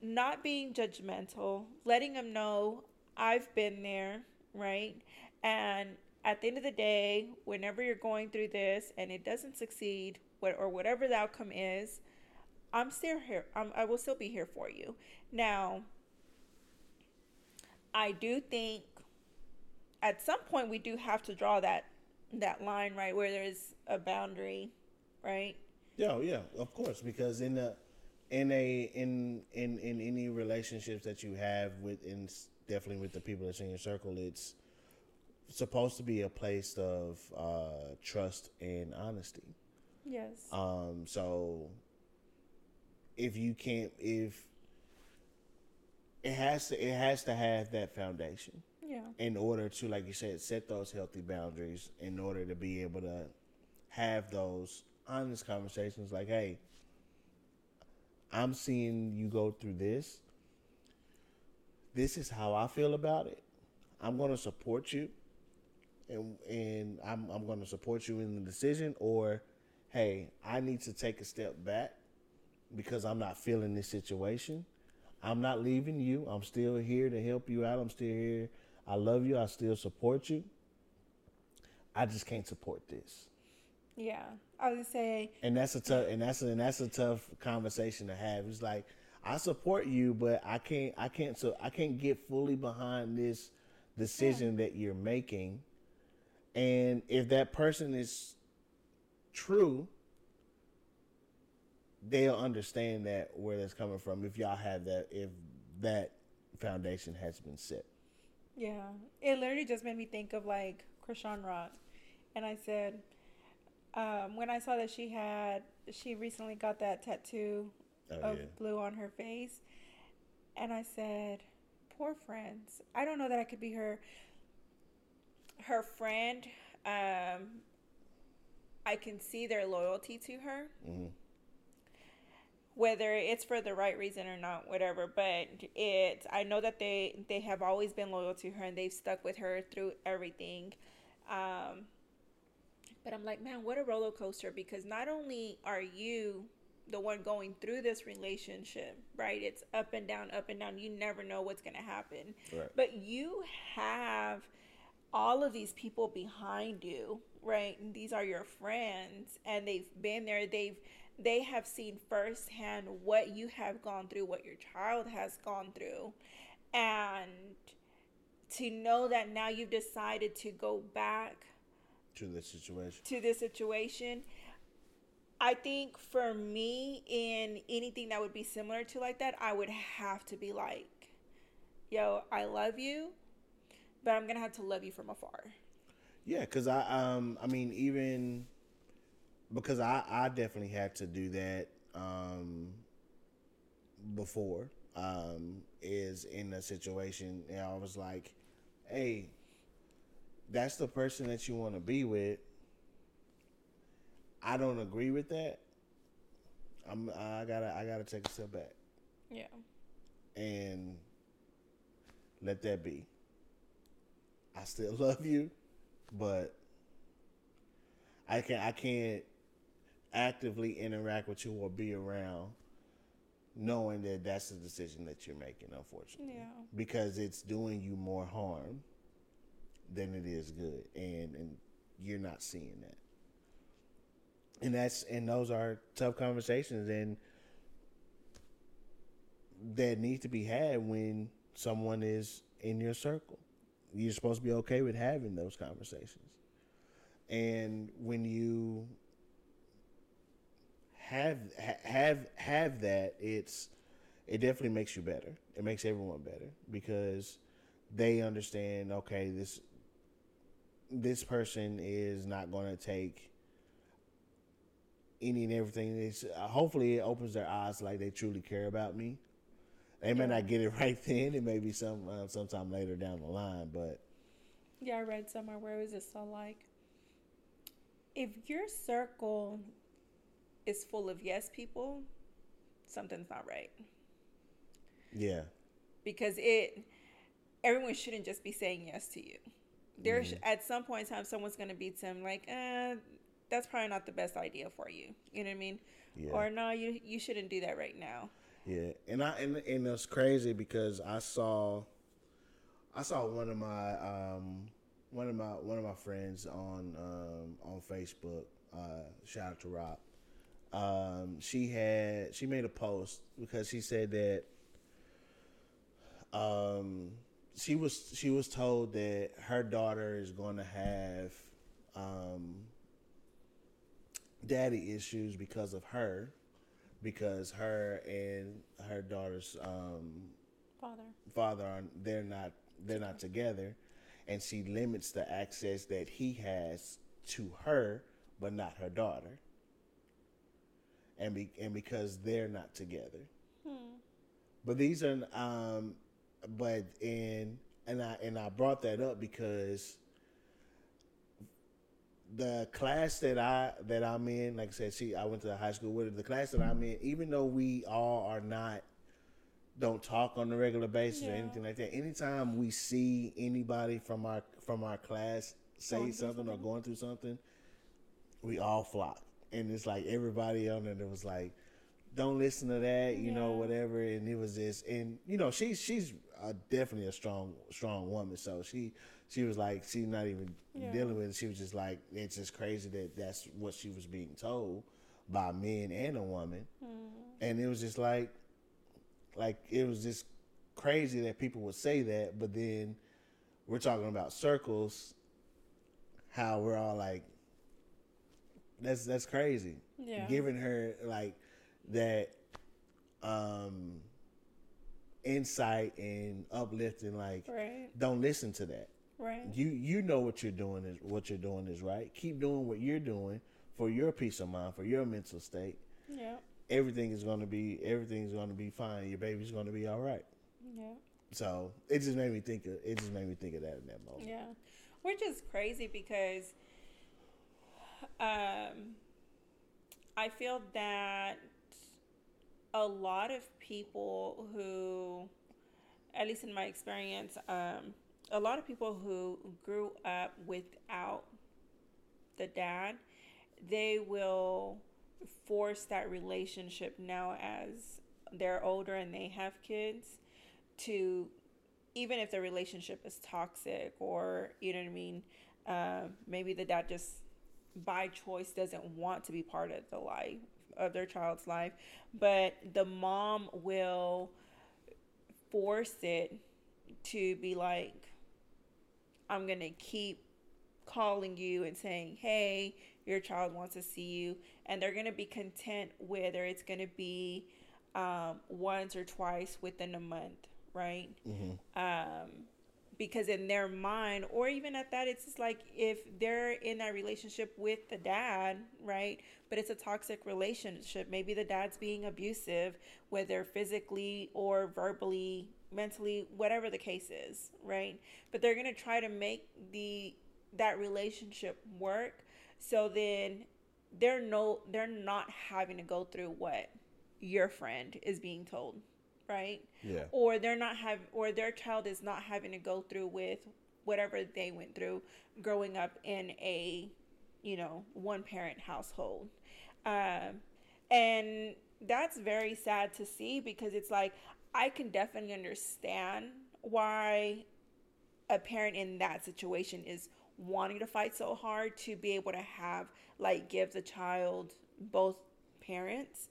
not being judgmental, letting them know I've been there, right? And at the end of the day, whenever you're going through this and it doesn't succeed, or whatever the outcome is, I'm still here. I'm, I will still be here for you. Now, I do think at some point we do have to draw that that line right where there's a boundary, right? Yeah, oh, yeah, of course, because in in a in in in any relationships that you have with in definitely with the people that's in your circle, it's supposed to be a place of uh, trust and honesty. Yes. Um, so if you can't, if it has to, it has to have that foundation yeah. in order to, like you said, set those healthy boundaries in order to be able to have those honest conversations like, hey, I'm seeing you go through this. This is how I feel about it. I'm going to support you. And, and I'm, I'm going to support you in the decision, or hey, I need to take a step back because I'm not feeling this situation. I'm not leaving you. I'm still here to help you out. I'm still here. I love you. I still support you. I just can't support this. Yeah. I would say And that's a tough and that's a, and that's a tough conversation to have. It's like I support you, but I can't I can't so I can't get fully behind this decision that you're making. And if that person is true, they'll understand that where that's coming from if y'all have that if that foundation has been set. Yeah, it literally just made me think of like Chrisean Rock, and I said, um, when I saw that she had, she recently got that tattoo Oh, of yeah. blue on her face, and I said, poor friends. I don't know that I could be her, her friend. Um, I can see their loyalty to her. Mhm. whether it's for the right reason or not whatever but it's i know that they they have always been loyal to her and they've stuck with her through everything um but i'm like man what a roller coaster because not only are you the one going through this relationship right it's up and down up and down you never know what's going to happen Right. but you have all of these people behind you right? And these are your friends and they've been there. They've they have seen firsthand what you have gone through what your child has gone through. And to know that now you've decided to go back To the situation. to this situation i think for me in anything that would be similar to like that i would have to be like yo i love you but i'm gonna have to love you from afar Yeah, because I um I mean even because I I definitely had to do that um before um is in a situation and I was like, hey, that's the person that you want to be with. I don't agree with that. I'm I gotta I gotta take a step back yeah and let that be. I still love you, but I can I can't actively interact with you or be around knowing that that's the decision that you're making unfortunately. Yeah. Because it's doing you more harm than it is good and and you're not seeing that. And that's and those are tough conversations and that need to be had when someone is in your circle you're supposed to be okay with having those conversations. And when you have have have that it's it definitely makes you better. It makes everyone better because they understand okay this this person is not going to take any and everything. It's, hopefully it opens their eyes like they truly care about me they may not get it right then it may be some uh, sometime later down the line but Yeah, I read somewhere where it was just so like, if your circle is full of yes people, something's not right yeah because it everyone shouldn't just be saying yes to you. There's Mm-hmm. at some point in time, someone's gonna be to him like, eh, that's probably not the best idea for you. You know what I mean? Yeah. Or no, you you shouldn't do that right now. Yeah, and I and, and it's crazy because I saw, I saw one of my um one of my one of my friends on um on Facebook. Uh, shout out to Rob. Um, she had she made a post because she said that um she was she was told that her daughter is going to have um daddy issues because of her because her and her daughter's um, Father. father are they're not they're not together, and she limits the access that he has to her, but not her daughter. And be, and because they're not together, but these are um, but in and I and I brought that up because the class that I that I'm in, like I said, she I went to the high school with her. The class that I'm in, even though we all are not don't talk on a regular basis or anything like that. Anytime we see anybody from our from our class say Going something or going through something, we all flock. And it's like everybody on there that was like, Don't listen to that, you know, whatever. And it was this and you know, she's she's uh, definitely a strong strong woman. So she she was like she's not even Yeah. dealing with it. She was just like it's just crazy that that's what she was being told by men and a woman. And it was just like like it was just crazy that people would say that, but then we're talking about circles, how we're all like, that's that's crazy. Yeah. Giving her like that um insight and uplifting like Right. don't listen to that. Right. You you know what you're doing is what you're doing is right. Keep doing what you're doing for your peace of mind, for your mental state Yeah. everything is going to be everything's going to be fine. Your baby's going to be all right. Yeah. So it just made me think of it. Just made me think of that in that moment. Yeah. Which is crazy because um, I feel that a lot of people who, at least in my experience, um, a lot of people who grew up without the dad, they will force that relationship now as they're older and they have kids to even if the relationship is toxic or you know what I mean, uh, maybe the dad just by choice doesn't want to be part of the life of their child's life, but the mom will force it to be like, I'm gonna keep calling you and saying, hey, your child wants to see you, and they're gonna be content whether it's gonna be um, once or twice within a month, right? Um, because in their mind, or even at that, it's just like if they're in that relationship with the dad, right? But it's a toxic relationship. Maybe the dad's being abusive, whether physically or verbally, mentally, whatever the case is, right? But they're gonna try to make the that relationship work. So then they're no, they're not having to go through what your friend is being told, right? Yeah. or they're not have or their child is not having to go through with whatever they went through growing up in a you know one parent household um, and that's very sad to see because it's like i can definitely understand why a parent in that situation is wanting to fight so hard to be able to have like give the child both parents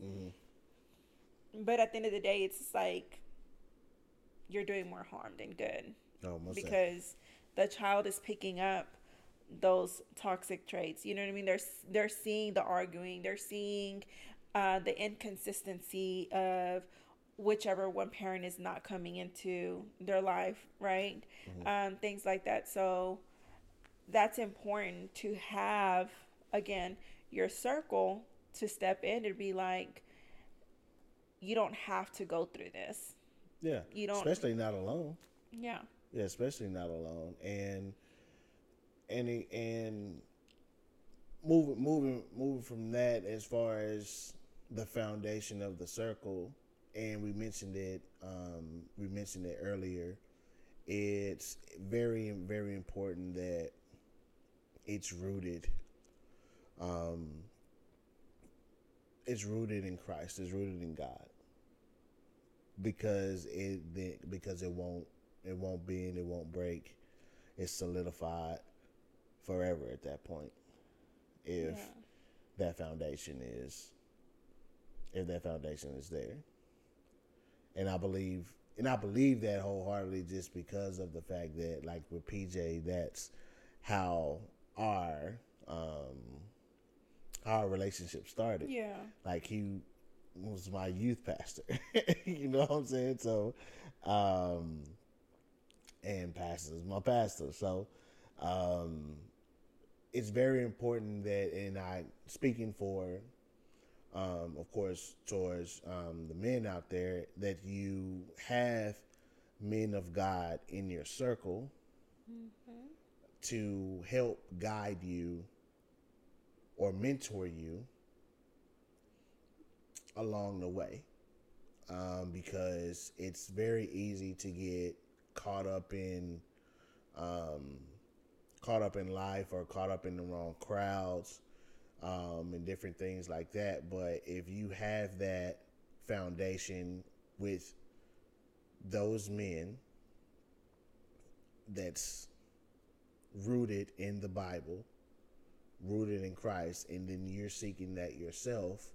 but at the end of the day it's like you're doing more harm than good definitely. because the child is picking up those toxic traits. You know what I mean? They're they're seeing the arguing, they're seeing uh, the inconsistency of whichever one parent is not coming into their life, right? Um, things like that. So that's important to have again your circle to step in and be like, you don't have to go through this. yeah. you don't- especially not alone. Yeah. Yeah, especially not alone. And and and moving moving moving from that as far as the foundation of the circle, and we mentioned it. Um, we mentioned it earlier. it's very, very important that it's rooted. Um, it's rooted in Christ. It's rooted in God. Because it because it won't it won't bend, it won't break. It's solidified forever at that point. If yeah. that foundation is if that foundation is there. And I believe and I believe that wholeheartedly just because of the fact that like with PJ that's how our um our relationship started. Yeah. Like he was my youth pastor. you know what I'm saying? So um and pastor is my pastor. So um it's very important that and I speaking for um, of course, towards um, the men out there, that you have men of God in your circle mm-hmm. to help guide you or mentor you along the way. Um, because it's very easy to get caught up in um, caught up in life or caught up in the wrong crowds um, and different things like that. But if you have that foundation with those men that's rooted in the Bible, rooted in Christ, and then you're seeking that yourself,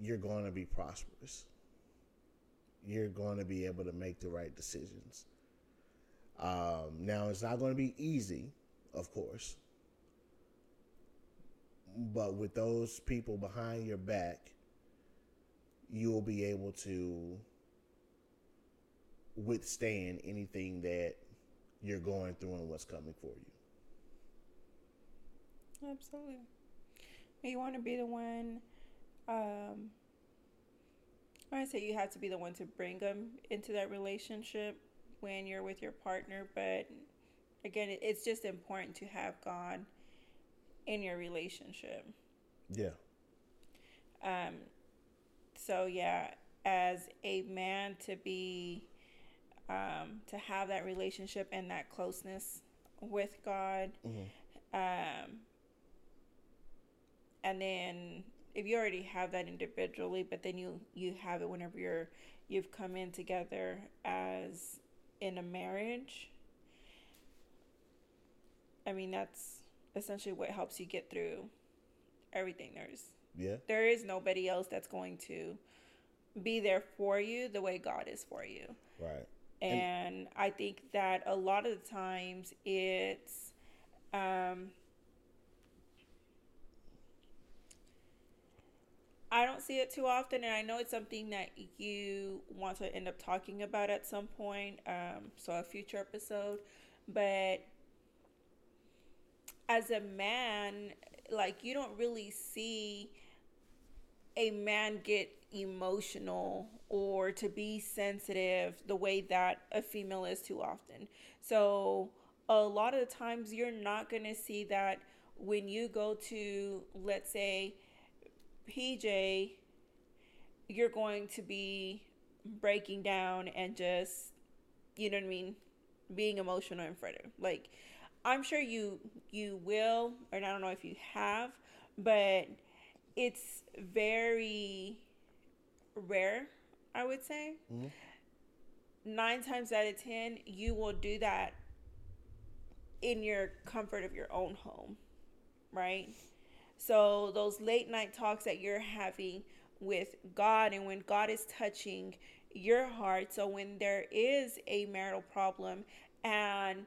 you're going to be prosperous. You're going to be able to make the right decisions. Um, now, it's not going to be easy, of course but with those people behind your back, you'll be able to withstand anything that you're going through and what's coming for you. Absolutely. You want to be the one. Um, I say you have to be the one to bring them into that relationship when you're with your partner, but again, it's just important to have God in your relationship. Yeah. Um so yeah, as a man to be um to have that relationship and that closeness with God. Mm-hmm. Um and then if you already have that individually, but then you you have it whenever you're you've come in together as in a marriage. I mean that's essentially what helps you get through everything. There's yeah. There is nobody else that's going to be there for you the way God is for you. Right. And, and I think that a lot of the times it's um I don't see it too often, and I know it's something that you want to end up talking about at some point, um, so a future episode. But as a man, like you don't really see a man get emotional or to be sensitive the way that a female is too often. So, a lot of the times you're not going to see that when you go to, let's say, PJ, you're going to be breaking down and just, you know what I mean, being emotional in front of. Like, I'm sure you you will, or I don't know if you have, but it's very rare, I would say. Mm-hmm. Nine times out of ten, you will do that in your comfort of your own home, right? So those late night talks that you're having with God and when God is touching your heart, so when there is a marital problem and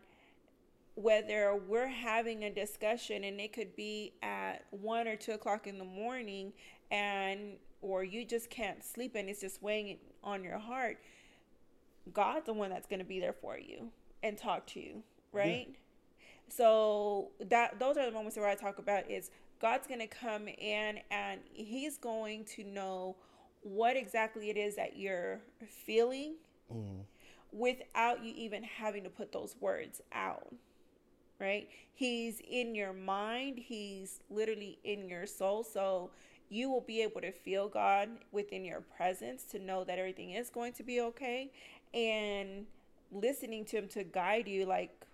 whether we're having a discussion and it could be at one or two o'clock in the morning and or you just can't sleep and it's just weighing on your heart god's the one that's going to be there for you and talk to you right yeah. so that those are the moments where i talk about is god's going to come in and he's going to know what exactly it is that you're feeling mm. without you even having to put those words out right? He's in your mind, He's literally in your soul. So you will be able to feel God within your presence to know that everything is going to be okay. And listening to him to guide you like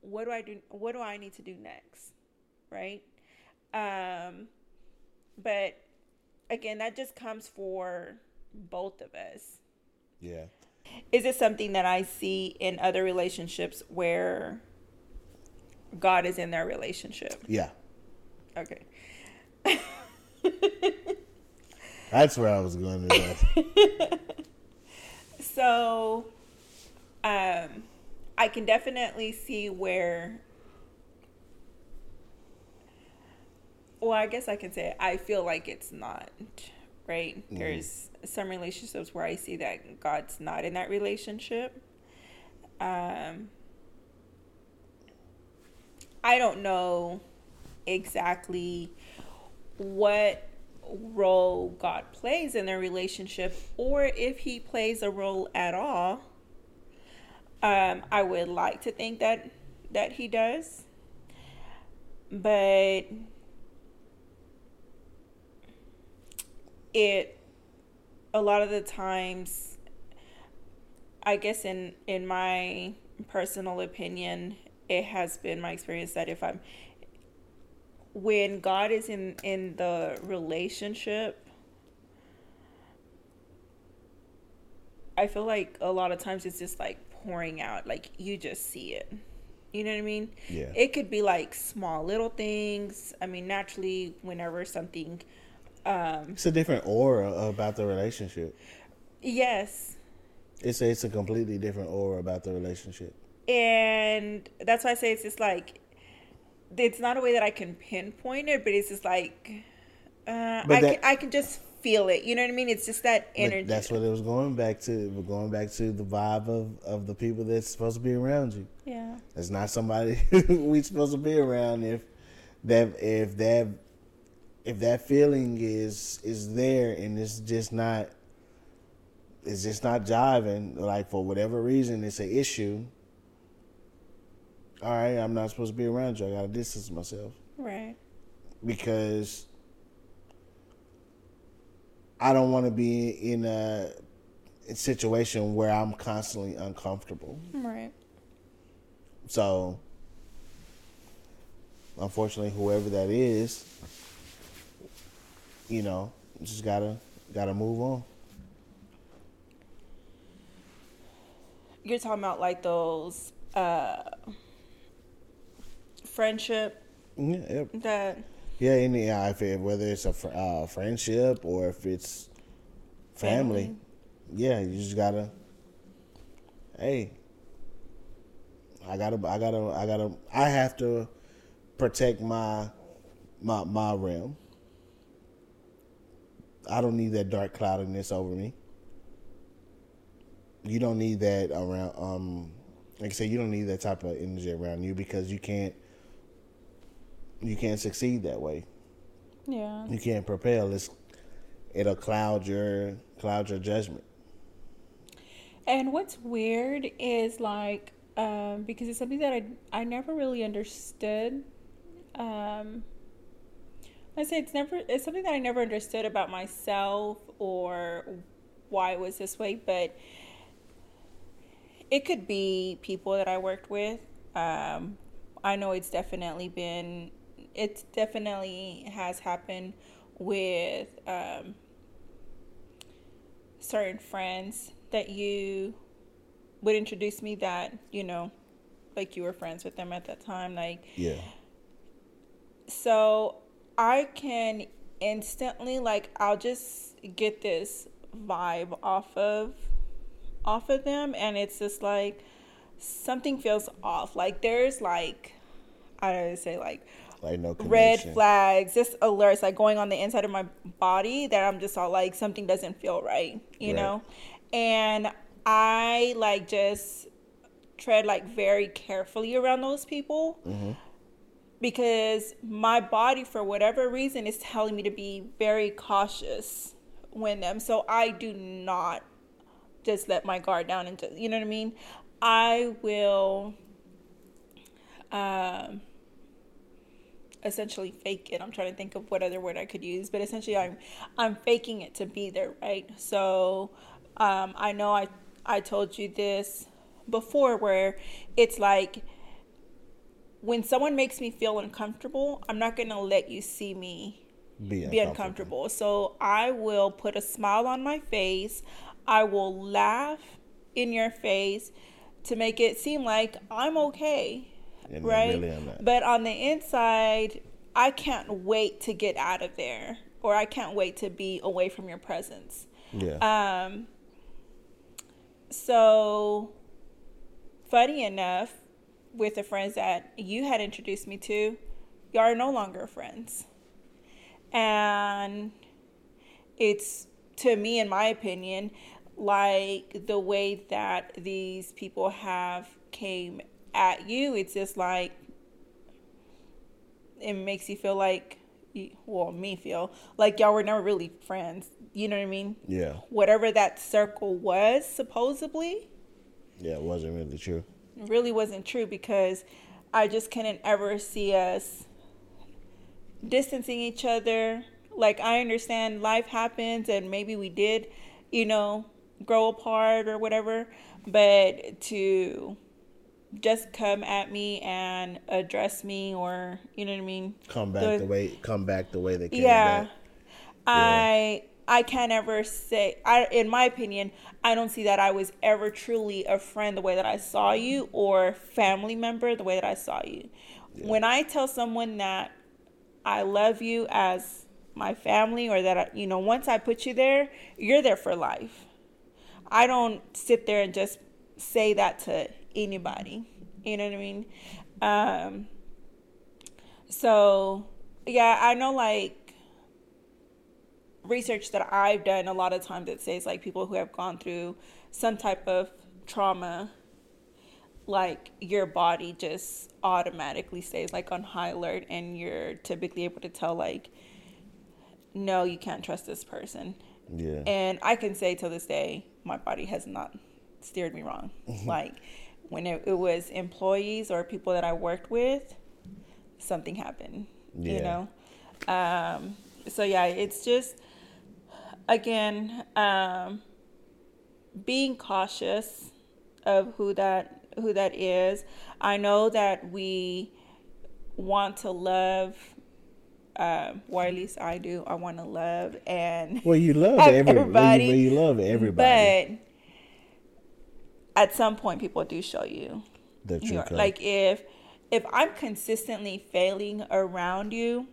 what do I do what do I need to do next? Right? Um but again, that just comes for both of us. Yeah. Is it something that I see in other relationships where God is in their relationship? Yeah. Okay. That's where I was going to so um I can definitely see where well, I guess I can say I feel like it's not, right? Mm-hmm. There's some relationships where I see that God's not in that relationship. Um I don't know exactly what role God plays in their relationship or if he plays a role at all. Um, I would like to think that that he does. But it a lot of the times I guess in in my personal opinion, it has been my experience that if I'm when God is in in the relationship, I feel like a lot of times it's just like pouring out, like you just see it. You know what I mean? Yeah. It could be like small little things. I mean, naturally, whenever something. Um, it's a different aura about the relationship. Yes. It's a, it's a completely different aura about the relationship. And that's why I say it's just like it's not a way that I can pinpoint it, but it's just like uh, I that, can I can just feel it. You know what I mean? It's just that energy. That's what it was going back to. We're going back to the vibe of, of the people that's supposed to be around you. Yeah. It's not somebody we supposed to be around if that if that if that feeling is is there and it's just not it's just not jiving like for whatever reason it's an issue all right, I'm not supposed to be around you. I gotta distance myself. Right. Because I don't want to be in a, a situation where I'm constantly uncomfortable. Right. So, unfortunately, whoever that is, you know, just gotta gotta move on. You're talking about like those uh friendship. Yeah. Yep. That. Yeah, any if it, whether it's a fr- uh, friendship or if it's family, family, yeah, you just gotta. Hey, I gotta, I gotta, I gotta, I have to protect my my my realm. I don't need that dark cloudiness over me. You don't need that around. Um, like I said, you don't need that type of energy around you because you can't you can't succeed that way. Yeah. You can't propel. It's it'll cloud your cloud your judgment. And what's weird is like um, because it's something that I I never really understood. Um, I say it's never it's something that I never understood about myself or why it was this way, but it could be people that I worked with. Um, I know it's definitely been it definitely has happened with um, certain friends that you would introduce me that you know like you were friends with them at that time like yeah. So i can instantly like i'll just get this vibe off of off of them and it's just like something feels off. Like there's like i don't say like like no connection. red flags, just alerts like going on the inside of my body that I'm just all like something doesn't feel right, you right. know? And I like just tread like very carefully around those people. Mm-hmm. Because my body, for whatever reason, is telling me to be very cautious when them. So I do not just let my guard down and just, you know what I mean? I will um essentially fake it. I'm trying to think of what other word I could use, but essentially I'm I'm faking it to be there, right? So um, I know I I told you this before where it's like when someone makes me feel uncomfortable, I'm not going to let you see me Be be uncomfortable. So I will put a smile on my face. I will laugh in your face to make it seem like I'm okay, And right? Really. But on the inside, I can't wait to get out of there or I can't wait to be away from your presence. Yeah. Um, so, funny enough, with the friends that you had introduced me to, y'all are no longer friends. And it's, to me, in my opinion, like the way that these people have came at you, it's just like, it makes you feel like, well, me feel like y'all were never really friends. You know what I mean? yeah. whatever that circle was supposedly Yeah. It wasn't really true. really wasn't true because I just couldn't ever see us distancing each other. Like I understand life happens and maybe we did, you know, grow apart or whatever, but to just come at me and address me or you know what I mean? Come back The- the, way. Come back the way they came yeah back. i i can't ever say i in my opinion i don't see that i was ever truly a friend the way that i saw you or family member the way that i saw you when i tell someone that i love you as my family or that I, you know once i put you there you're there for life i don't sit there and just say that to anybody you know what i mean um so yeah i know like research that I've done, a lot of times it says like people who have gone through some type of trauma, like your body just automatically stays like on high alert, and you're typically able to tell like, no, you can't trust this person. Yeah. And I can say to this day, my body has not steered me wrong. like when it, it was employees or people that I worked with, something happened. You know. Um, so yeah, it's just again um, being cautious of who that who that is. I know that we want to love. Um, or at least I do. I want to love and Well, you love everybody, well, you, well, you love everybody. But at some point, people do show you. you true are- like if if I'm consistently failing around you,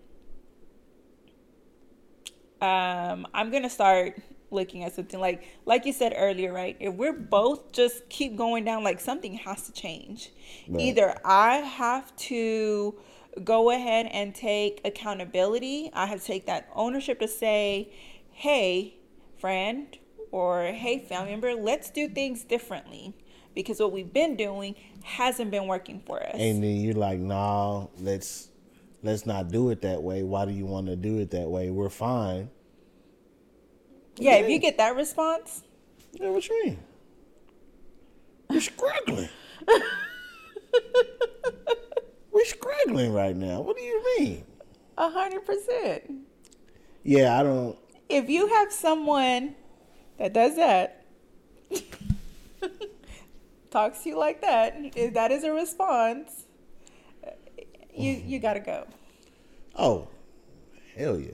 um, I'm gonna start looking at something like like you said earlier, right? If we're both just keep going down, like something has to change. Right. Either I have to go ahead and take accountability. I have to take that ownership to say, hey, friend, or hey, family member, let's do things differently. Because what we've been doing hasn't been working for us. and then you're like, nah, let's let's not do it that way. Why do you want to do it that way? We're fine. yeah, if you get that response, Yeah, what you mean? We're struggling. We're struggling right now. What do you mean? a hundred percent. Yeah, I don't. If you have someone that does that, talks to you like that, if that is a response, you you gotta go. Oh, hell yeah.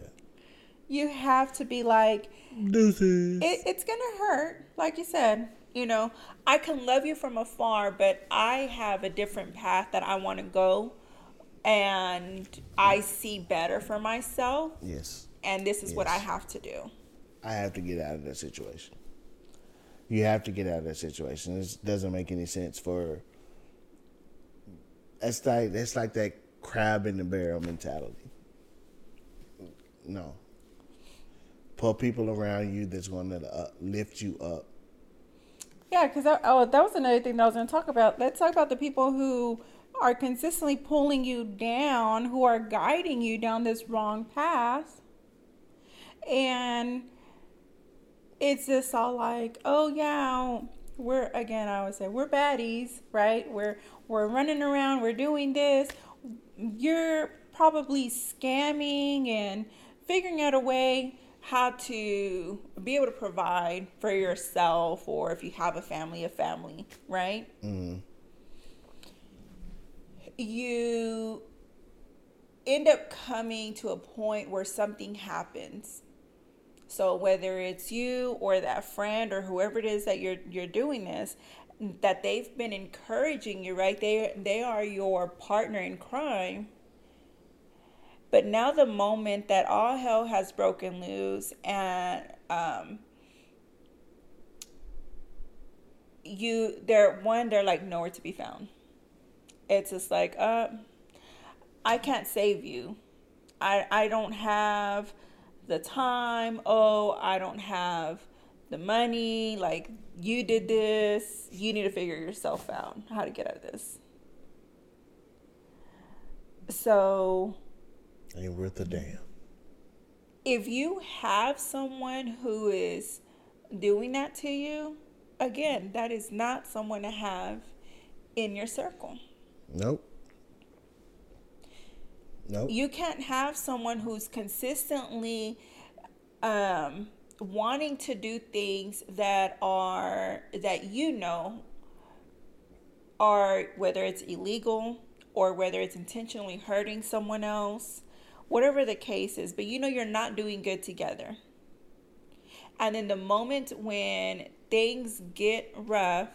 You have to be like, Deuces. it, it's gonna hurt. Like you said you know i can love you from afar but i have a different path that i want to go and i see better for myself. Yes, and this is what i have to do I have to get out of that situation. You have to get out of that situation. It doesn't make any sense for. That's like that's like that crab in the barrel mentality. No. Put people around you that's going to uh, lift you up. yeah because oh that was another thing that i was going to talk about let's talk about the people who are consistently pulling you down who are guiding you down this wrong path and it's just all like, oh yeah, we're again. I would say we're baddies, right? We're we're running around, we're doing this. You're probably scamming and figuring out a way how to be able to provide for yourself or if you have a family, a family, right? Mm. You end up coming to a point where something happens. So whether it's you or that friend or whoever it is that you're you're doing this, that they've been encouraging you, right? They they are your partner in crime. But now the moment that all hell has broken loose and um, you they're one they're like nowhere to be found. It's just like uh I can't save you. I I don't have the time. Oh, I don't have the money. Like you did this. You need to figure yourself out how to get out of this. So Ain't worth a damn. if you have someone who is doing that to you, again, that is not someone to have in your circle. Nope. Nope. You can't have someone who's consistently um, wanting to do things that are that you know are whether it's illegal or whether it's intentionally hurting someone else, whatever the case is, but you know you're not doing good together. And in the moment when things get rough,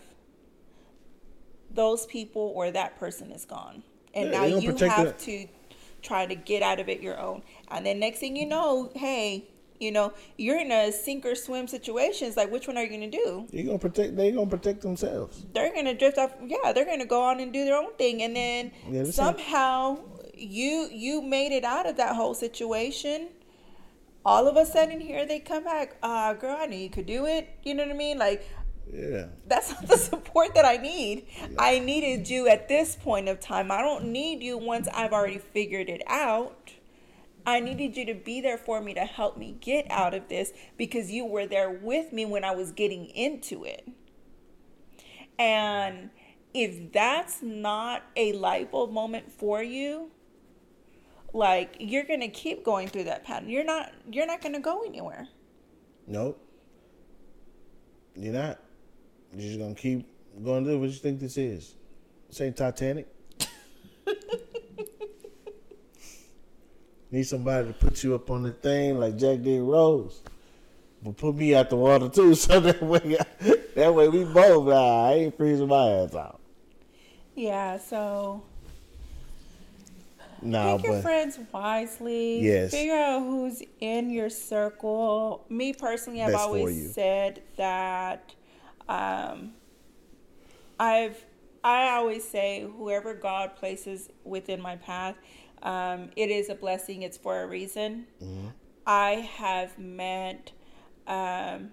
those people or that person is gone. And Yeah, now you have to try to get out of it your own. And then next thing you know, hey, you know, you're in a sink or swim situation. It's like, which one are you going to do? You're gonna protect? They gonna protect themselves. They're going to drift off. Yeah, they're going to go on and do their own thing. And then Yeah, somehow you you made it out of that whole situation. All of a sudden, here they come back. Uh, girl, I knew you could do it. You know what I mean? Like, Yeah. that's not the support that I need. I needed you at this point of time. I don't need you once I've already figured it out. I needed you to be there for me to help me get out of this because you were there with me when I was getting into it. And if that's not a light bulb moment for you, like you're gonna keep going through that pattern. You're not you're not gonna go anywhere. Nope. You're not. You're just gonna keep going to do what you think this is. Ain't Titanic. Need somebody to put you up on the thing like Jack D. Rose. But put me out the water too, so that way that way we both nah, I ain't freezing my ass out. Yeah, so Nah, Pick your but friends wisely. Yes. Figure out who's in your circle. Me personally, I've Best always said that um, I've I always say whoever God places within my path, um, it is a blessing. It's for a reason. Mhm. I have met um,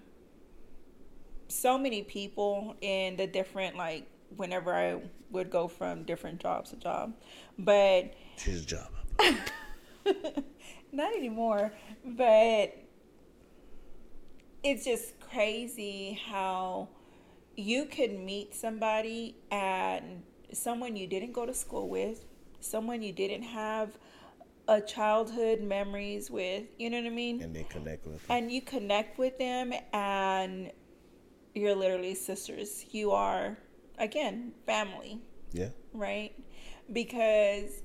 so many people in the different like whenever I would go from different jobs to job, but she's a job. not anymore but it's just crazy how you could meet somebody and someone you didn't go to school with someone you didn't have a childhood memories with you know what i mean And they connect with them. and you connect with them and you're literally sisters you are again family Yeah. right? Because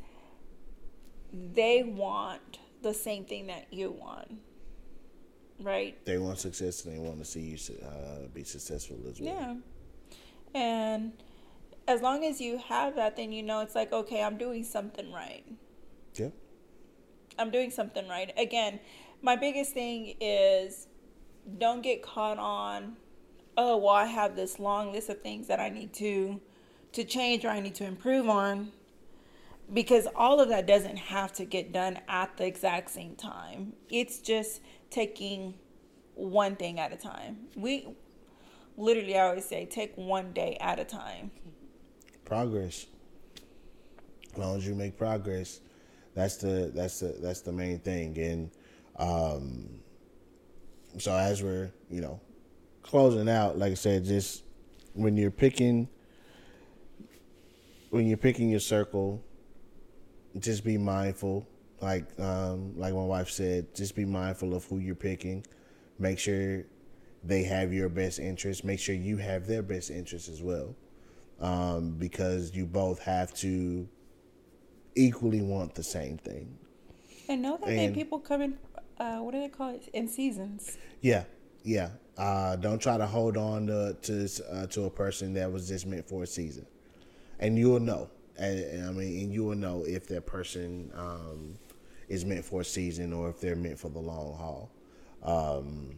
they want the same thing that you want, right? They want success and they want to see you uh, be successful as well. Yeah. And as long as you have that, then you know it's like, okay, I'm doing something right. Yeah. I'm doing something right. Again, my biggest thing is don't get caught on, oh, well, I have this long list of things that I need to to change or I need to improve on. Because all of that doesn't have to get done at the exact same time. It's just taking one thing at a time. We literally I always say take one day at a time. progress. As long as you make progress, that's the that's the that's the main thing. And um, so as we're you know closing out, like I said, just when you're picking when you're picking your circle, just be mindful like um, like my wife said, just be mindful of who you're picking. Make sure they have your best interest. Make sure you have their best interest as well, um, because you both have to equally want the same thing. And know that And- people come in. Uh, what do they call it? In seasons. Yeah, yeah. Uh, don't try to hold on to to uh, to a person that was just meant for a season, and you will know. And, and I mean, and you will know if that person um, is meant for a season or if they're meant for the long haul. Um,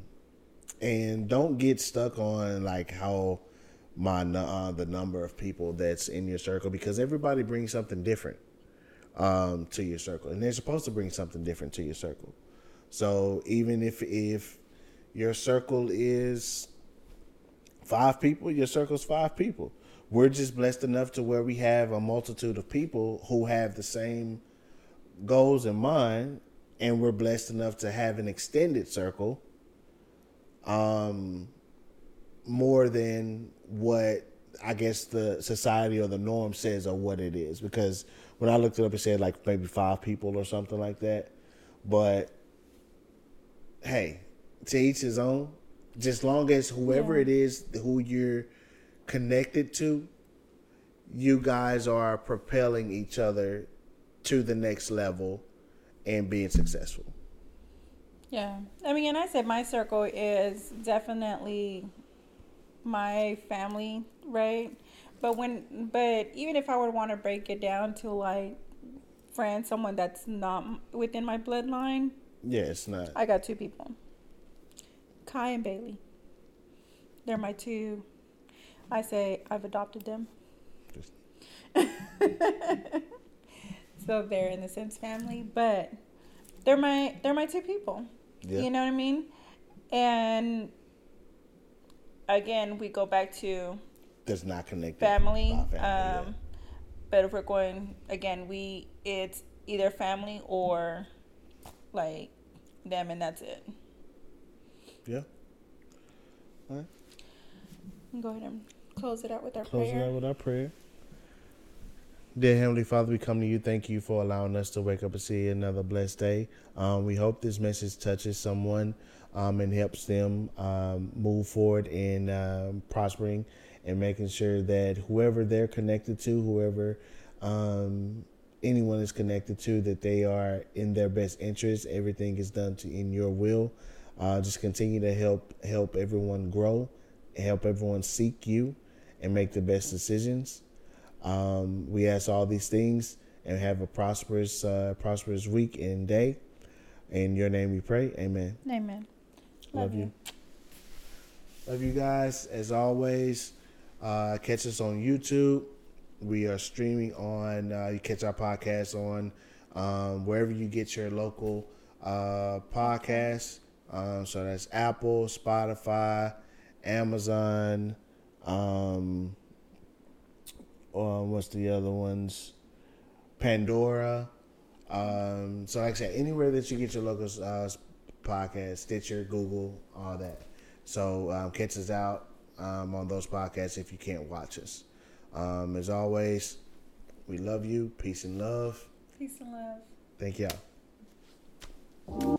and don't get stuck on like how my uh, the number of people that's in your circle because everybody brings something different um, to your circle, and they're supposed to bring something different to your circle. So even if if your circle is five people, your circle's five people. We're just blessed enough to where we have a multitude of people who have the same goals in mind, and we're blessed enough to have an extended circle. Um, more than what I guess the society or the norm says or what it is. Because when I looked it up, it said like maybe five people or something like that. But hey, to each his own. Just long as whoever Yeah. it is who you're connected to, you guys are propelling each other to the next level and being successful. Yeah. I mean, and I said my circle is definitely my family, right? But when, but even if I would want to break it down to like friends, someone that's not within my bloodline, Yeah, it's not. I got two people Kai and Bailey. They're my two. I say I've adopted them. so they're in the Sims family, but they're my they're my two people. Yeah. You know what I mean? And again, we go back to That's not connected. family. by family, yeah. um, But if we're going again, we it's either family or like them, and that's it. Yeah. All right. Go ahead and close it out with our Close prayer. it out with our prayer. Dear Heavenly Father, we come to you. Thank you for allowing us to wake up and see another blessed day. Um, we hope this message touches someone um, and helps them um, move forward in um, prospering and making sure that whoever they're connected to, whoever um, anyone is connected to, that they are in their best interest. Everything is done to in your will. Uh, just continue to help help everyone grow, help everyone seek you, and make the best decisions. Um, we ask all these things and have a prosperous, uh, prosperous week and day. In your name we pray. Amen. Amen. Love, you. Love you guys. As always, uh, catch us on YouTube. We are streaming on, uh, you catch our podcast on um, wherever you get your local uh, podcasts. Um, so that's Apple, Spotify, Amazon. Um, uh, what's the other ones? Pandora. Um, so, like I said, anywhere that you get your local uh, podcast, Stitcher, Google, all that. So, um, catch us out um, on those podcasts if you can't watch us. Um, as always, we love you. Peace and love. Peace and love. Thank y'all.